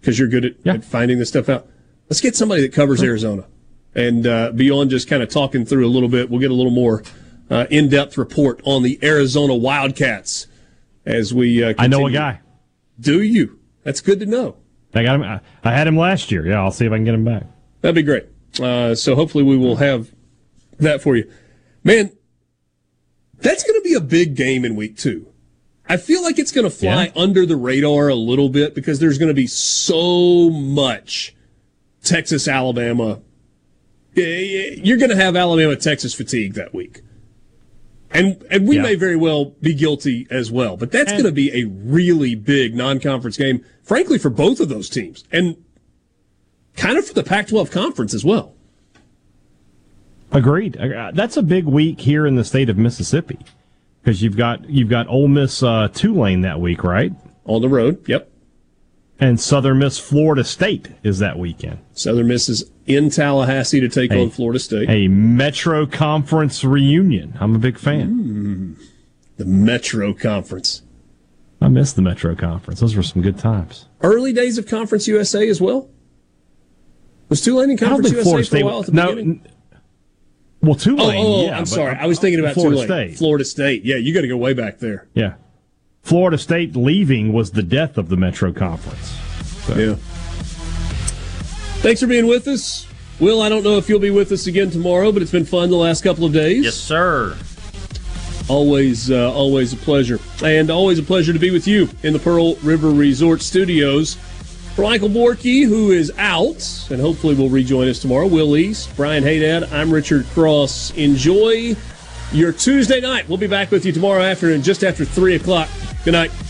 Because you're good at, yeah. at, finding this stuff out. Let's get somebody that covers sure. Arizona, and uh, beyond just kind of talking through a little bit, we'll get a little more uh, in-depth report on the Arizona Wildcats as we. Uh, I know a guy. Do you? That's good to know. I got him. I had him last year. Yeah, I'll see if I can get him back. That'd be great. Uh, so hopefully we will have that for you, man. That's going to be a big game in week two. I feel like it's going to fly yeah. under the radar a little bit because there's going to be so much Texas Alabama. You're going to have Alabama Texas fatigue that week. And and we yeah. may very well be guilty as well, but that's going to be a really big non-conference game, frankly, for both of those teams, and kind of for the Pac-12 conference as well. Agreed. Uh, that's a big week here in the state of Mississippi because you've got you've got Ole Miss uh, Tulane that week, right? On the road. Yep. And Southern Miss Florida State is that weekend. Southern Miss is in Tallahassee to take a, on Florida State. A Metro Conference reunion. I'm a big fan. Mm, the Metro Conference. I miss the Metro Conference. Those were some good times. Early days of Conference USA as well. Was Tulane in Conference USA Florida for State, a while at the no, beginning? Well, Tulane. Oh, oh yeah, I'm sorry. I was thinking about Florida Tulane. State. Florida State. Yeah, you got to go way back there. Yeah. Florida State leaving was the death of the Metro Conference. So. Yeah. Thanks for being with us. Will, I don't know if you'll be with us again tomorrow, but it's been fun the last couple of days. Yes, sir. Always, uh, always a pleasure. And always a pleasure to be with you in the Pearl River Resort Studios. For Michael Borky, who is out, and hopefully will rejoin us tomorrow, Will East, Brian Haydad, I'm Richard Cross. Enjoy your Tuesday night. We'll be back with you tomorrow afternoon, just after 3 o'clock. Good night.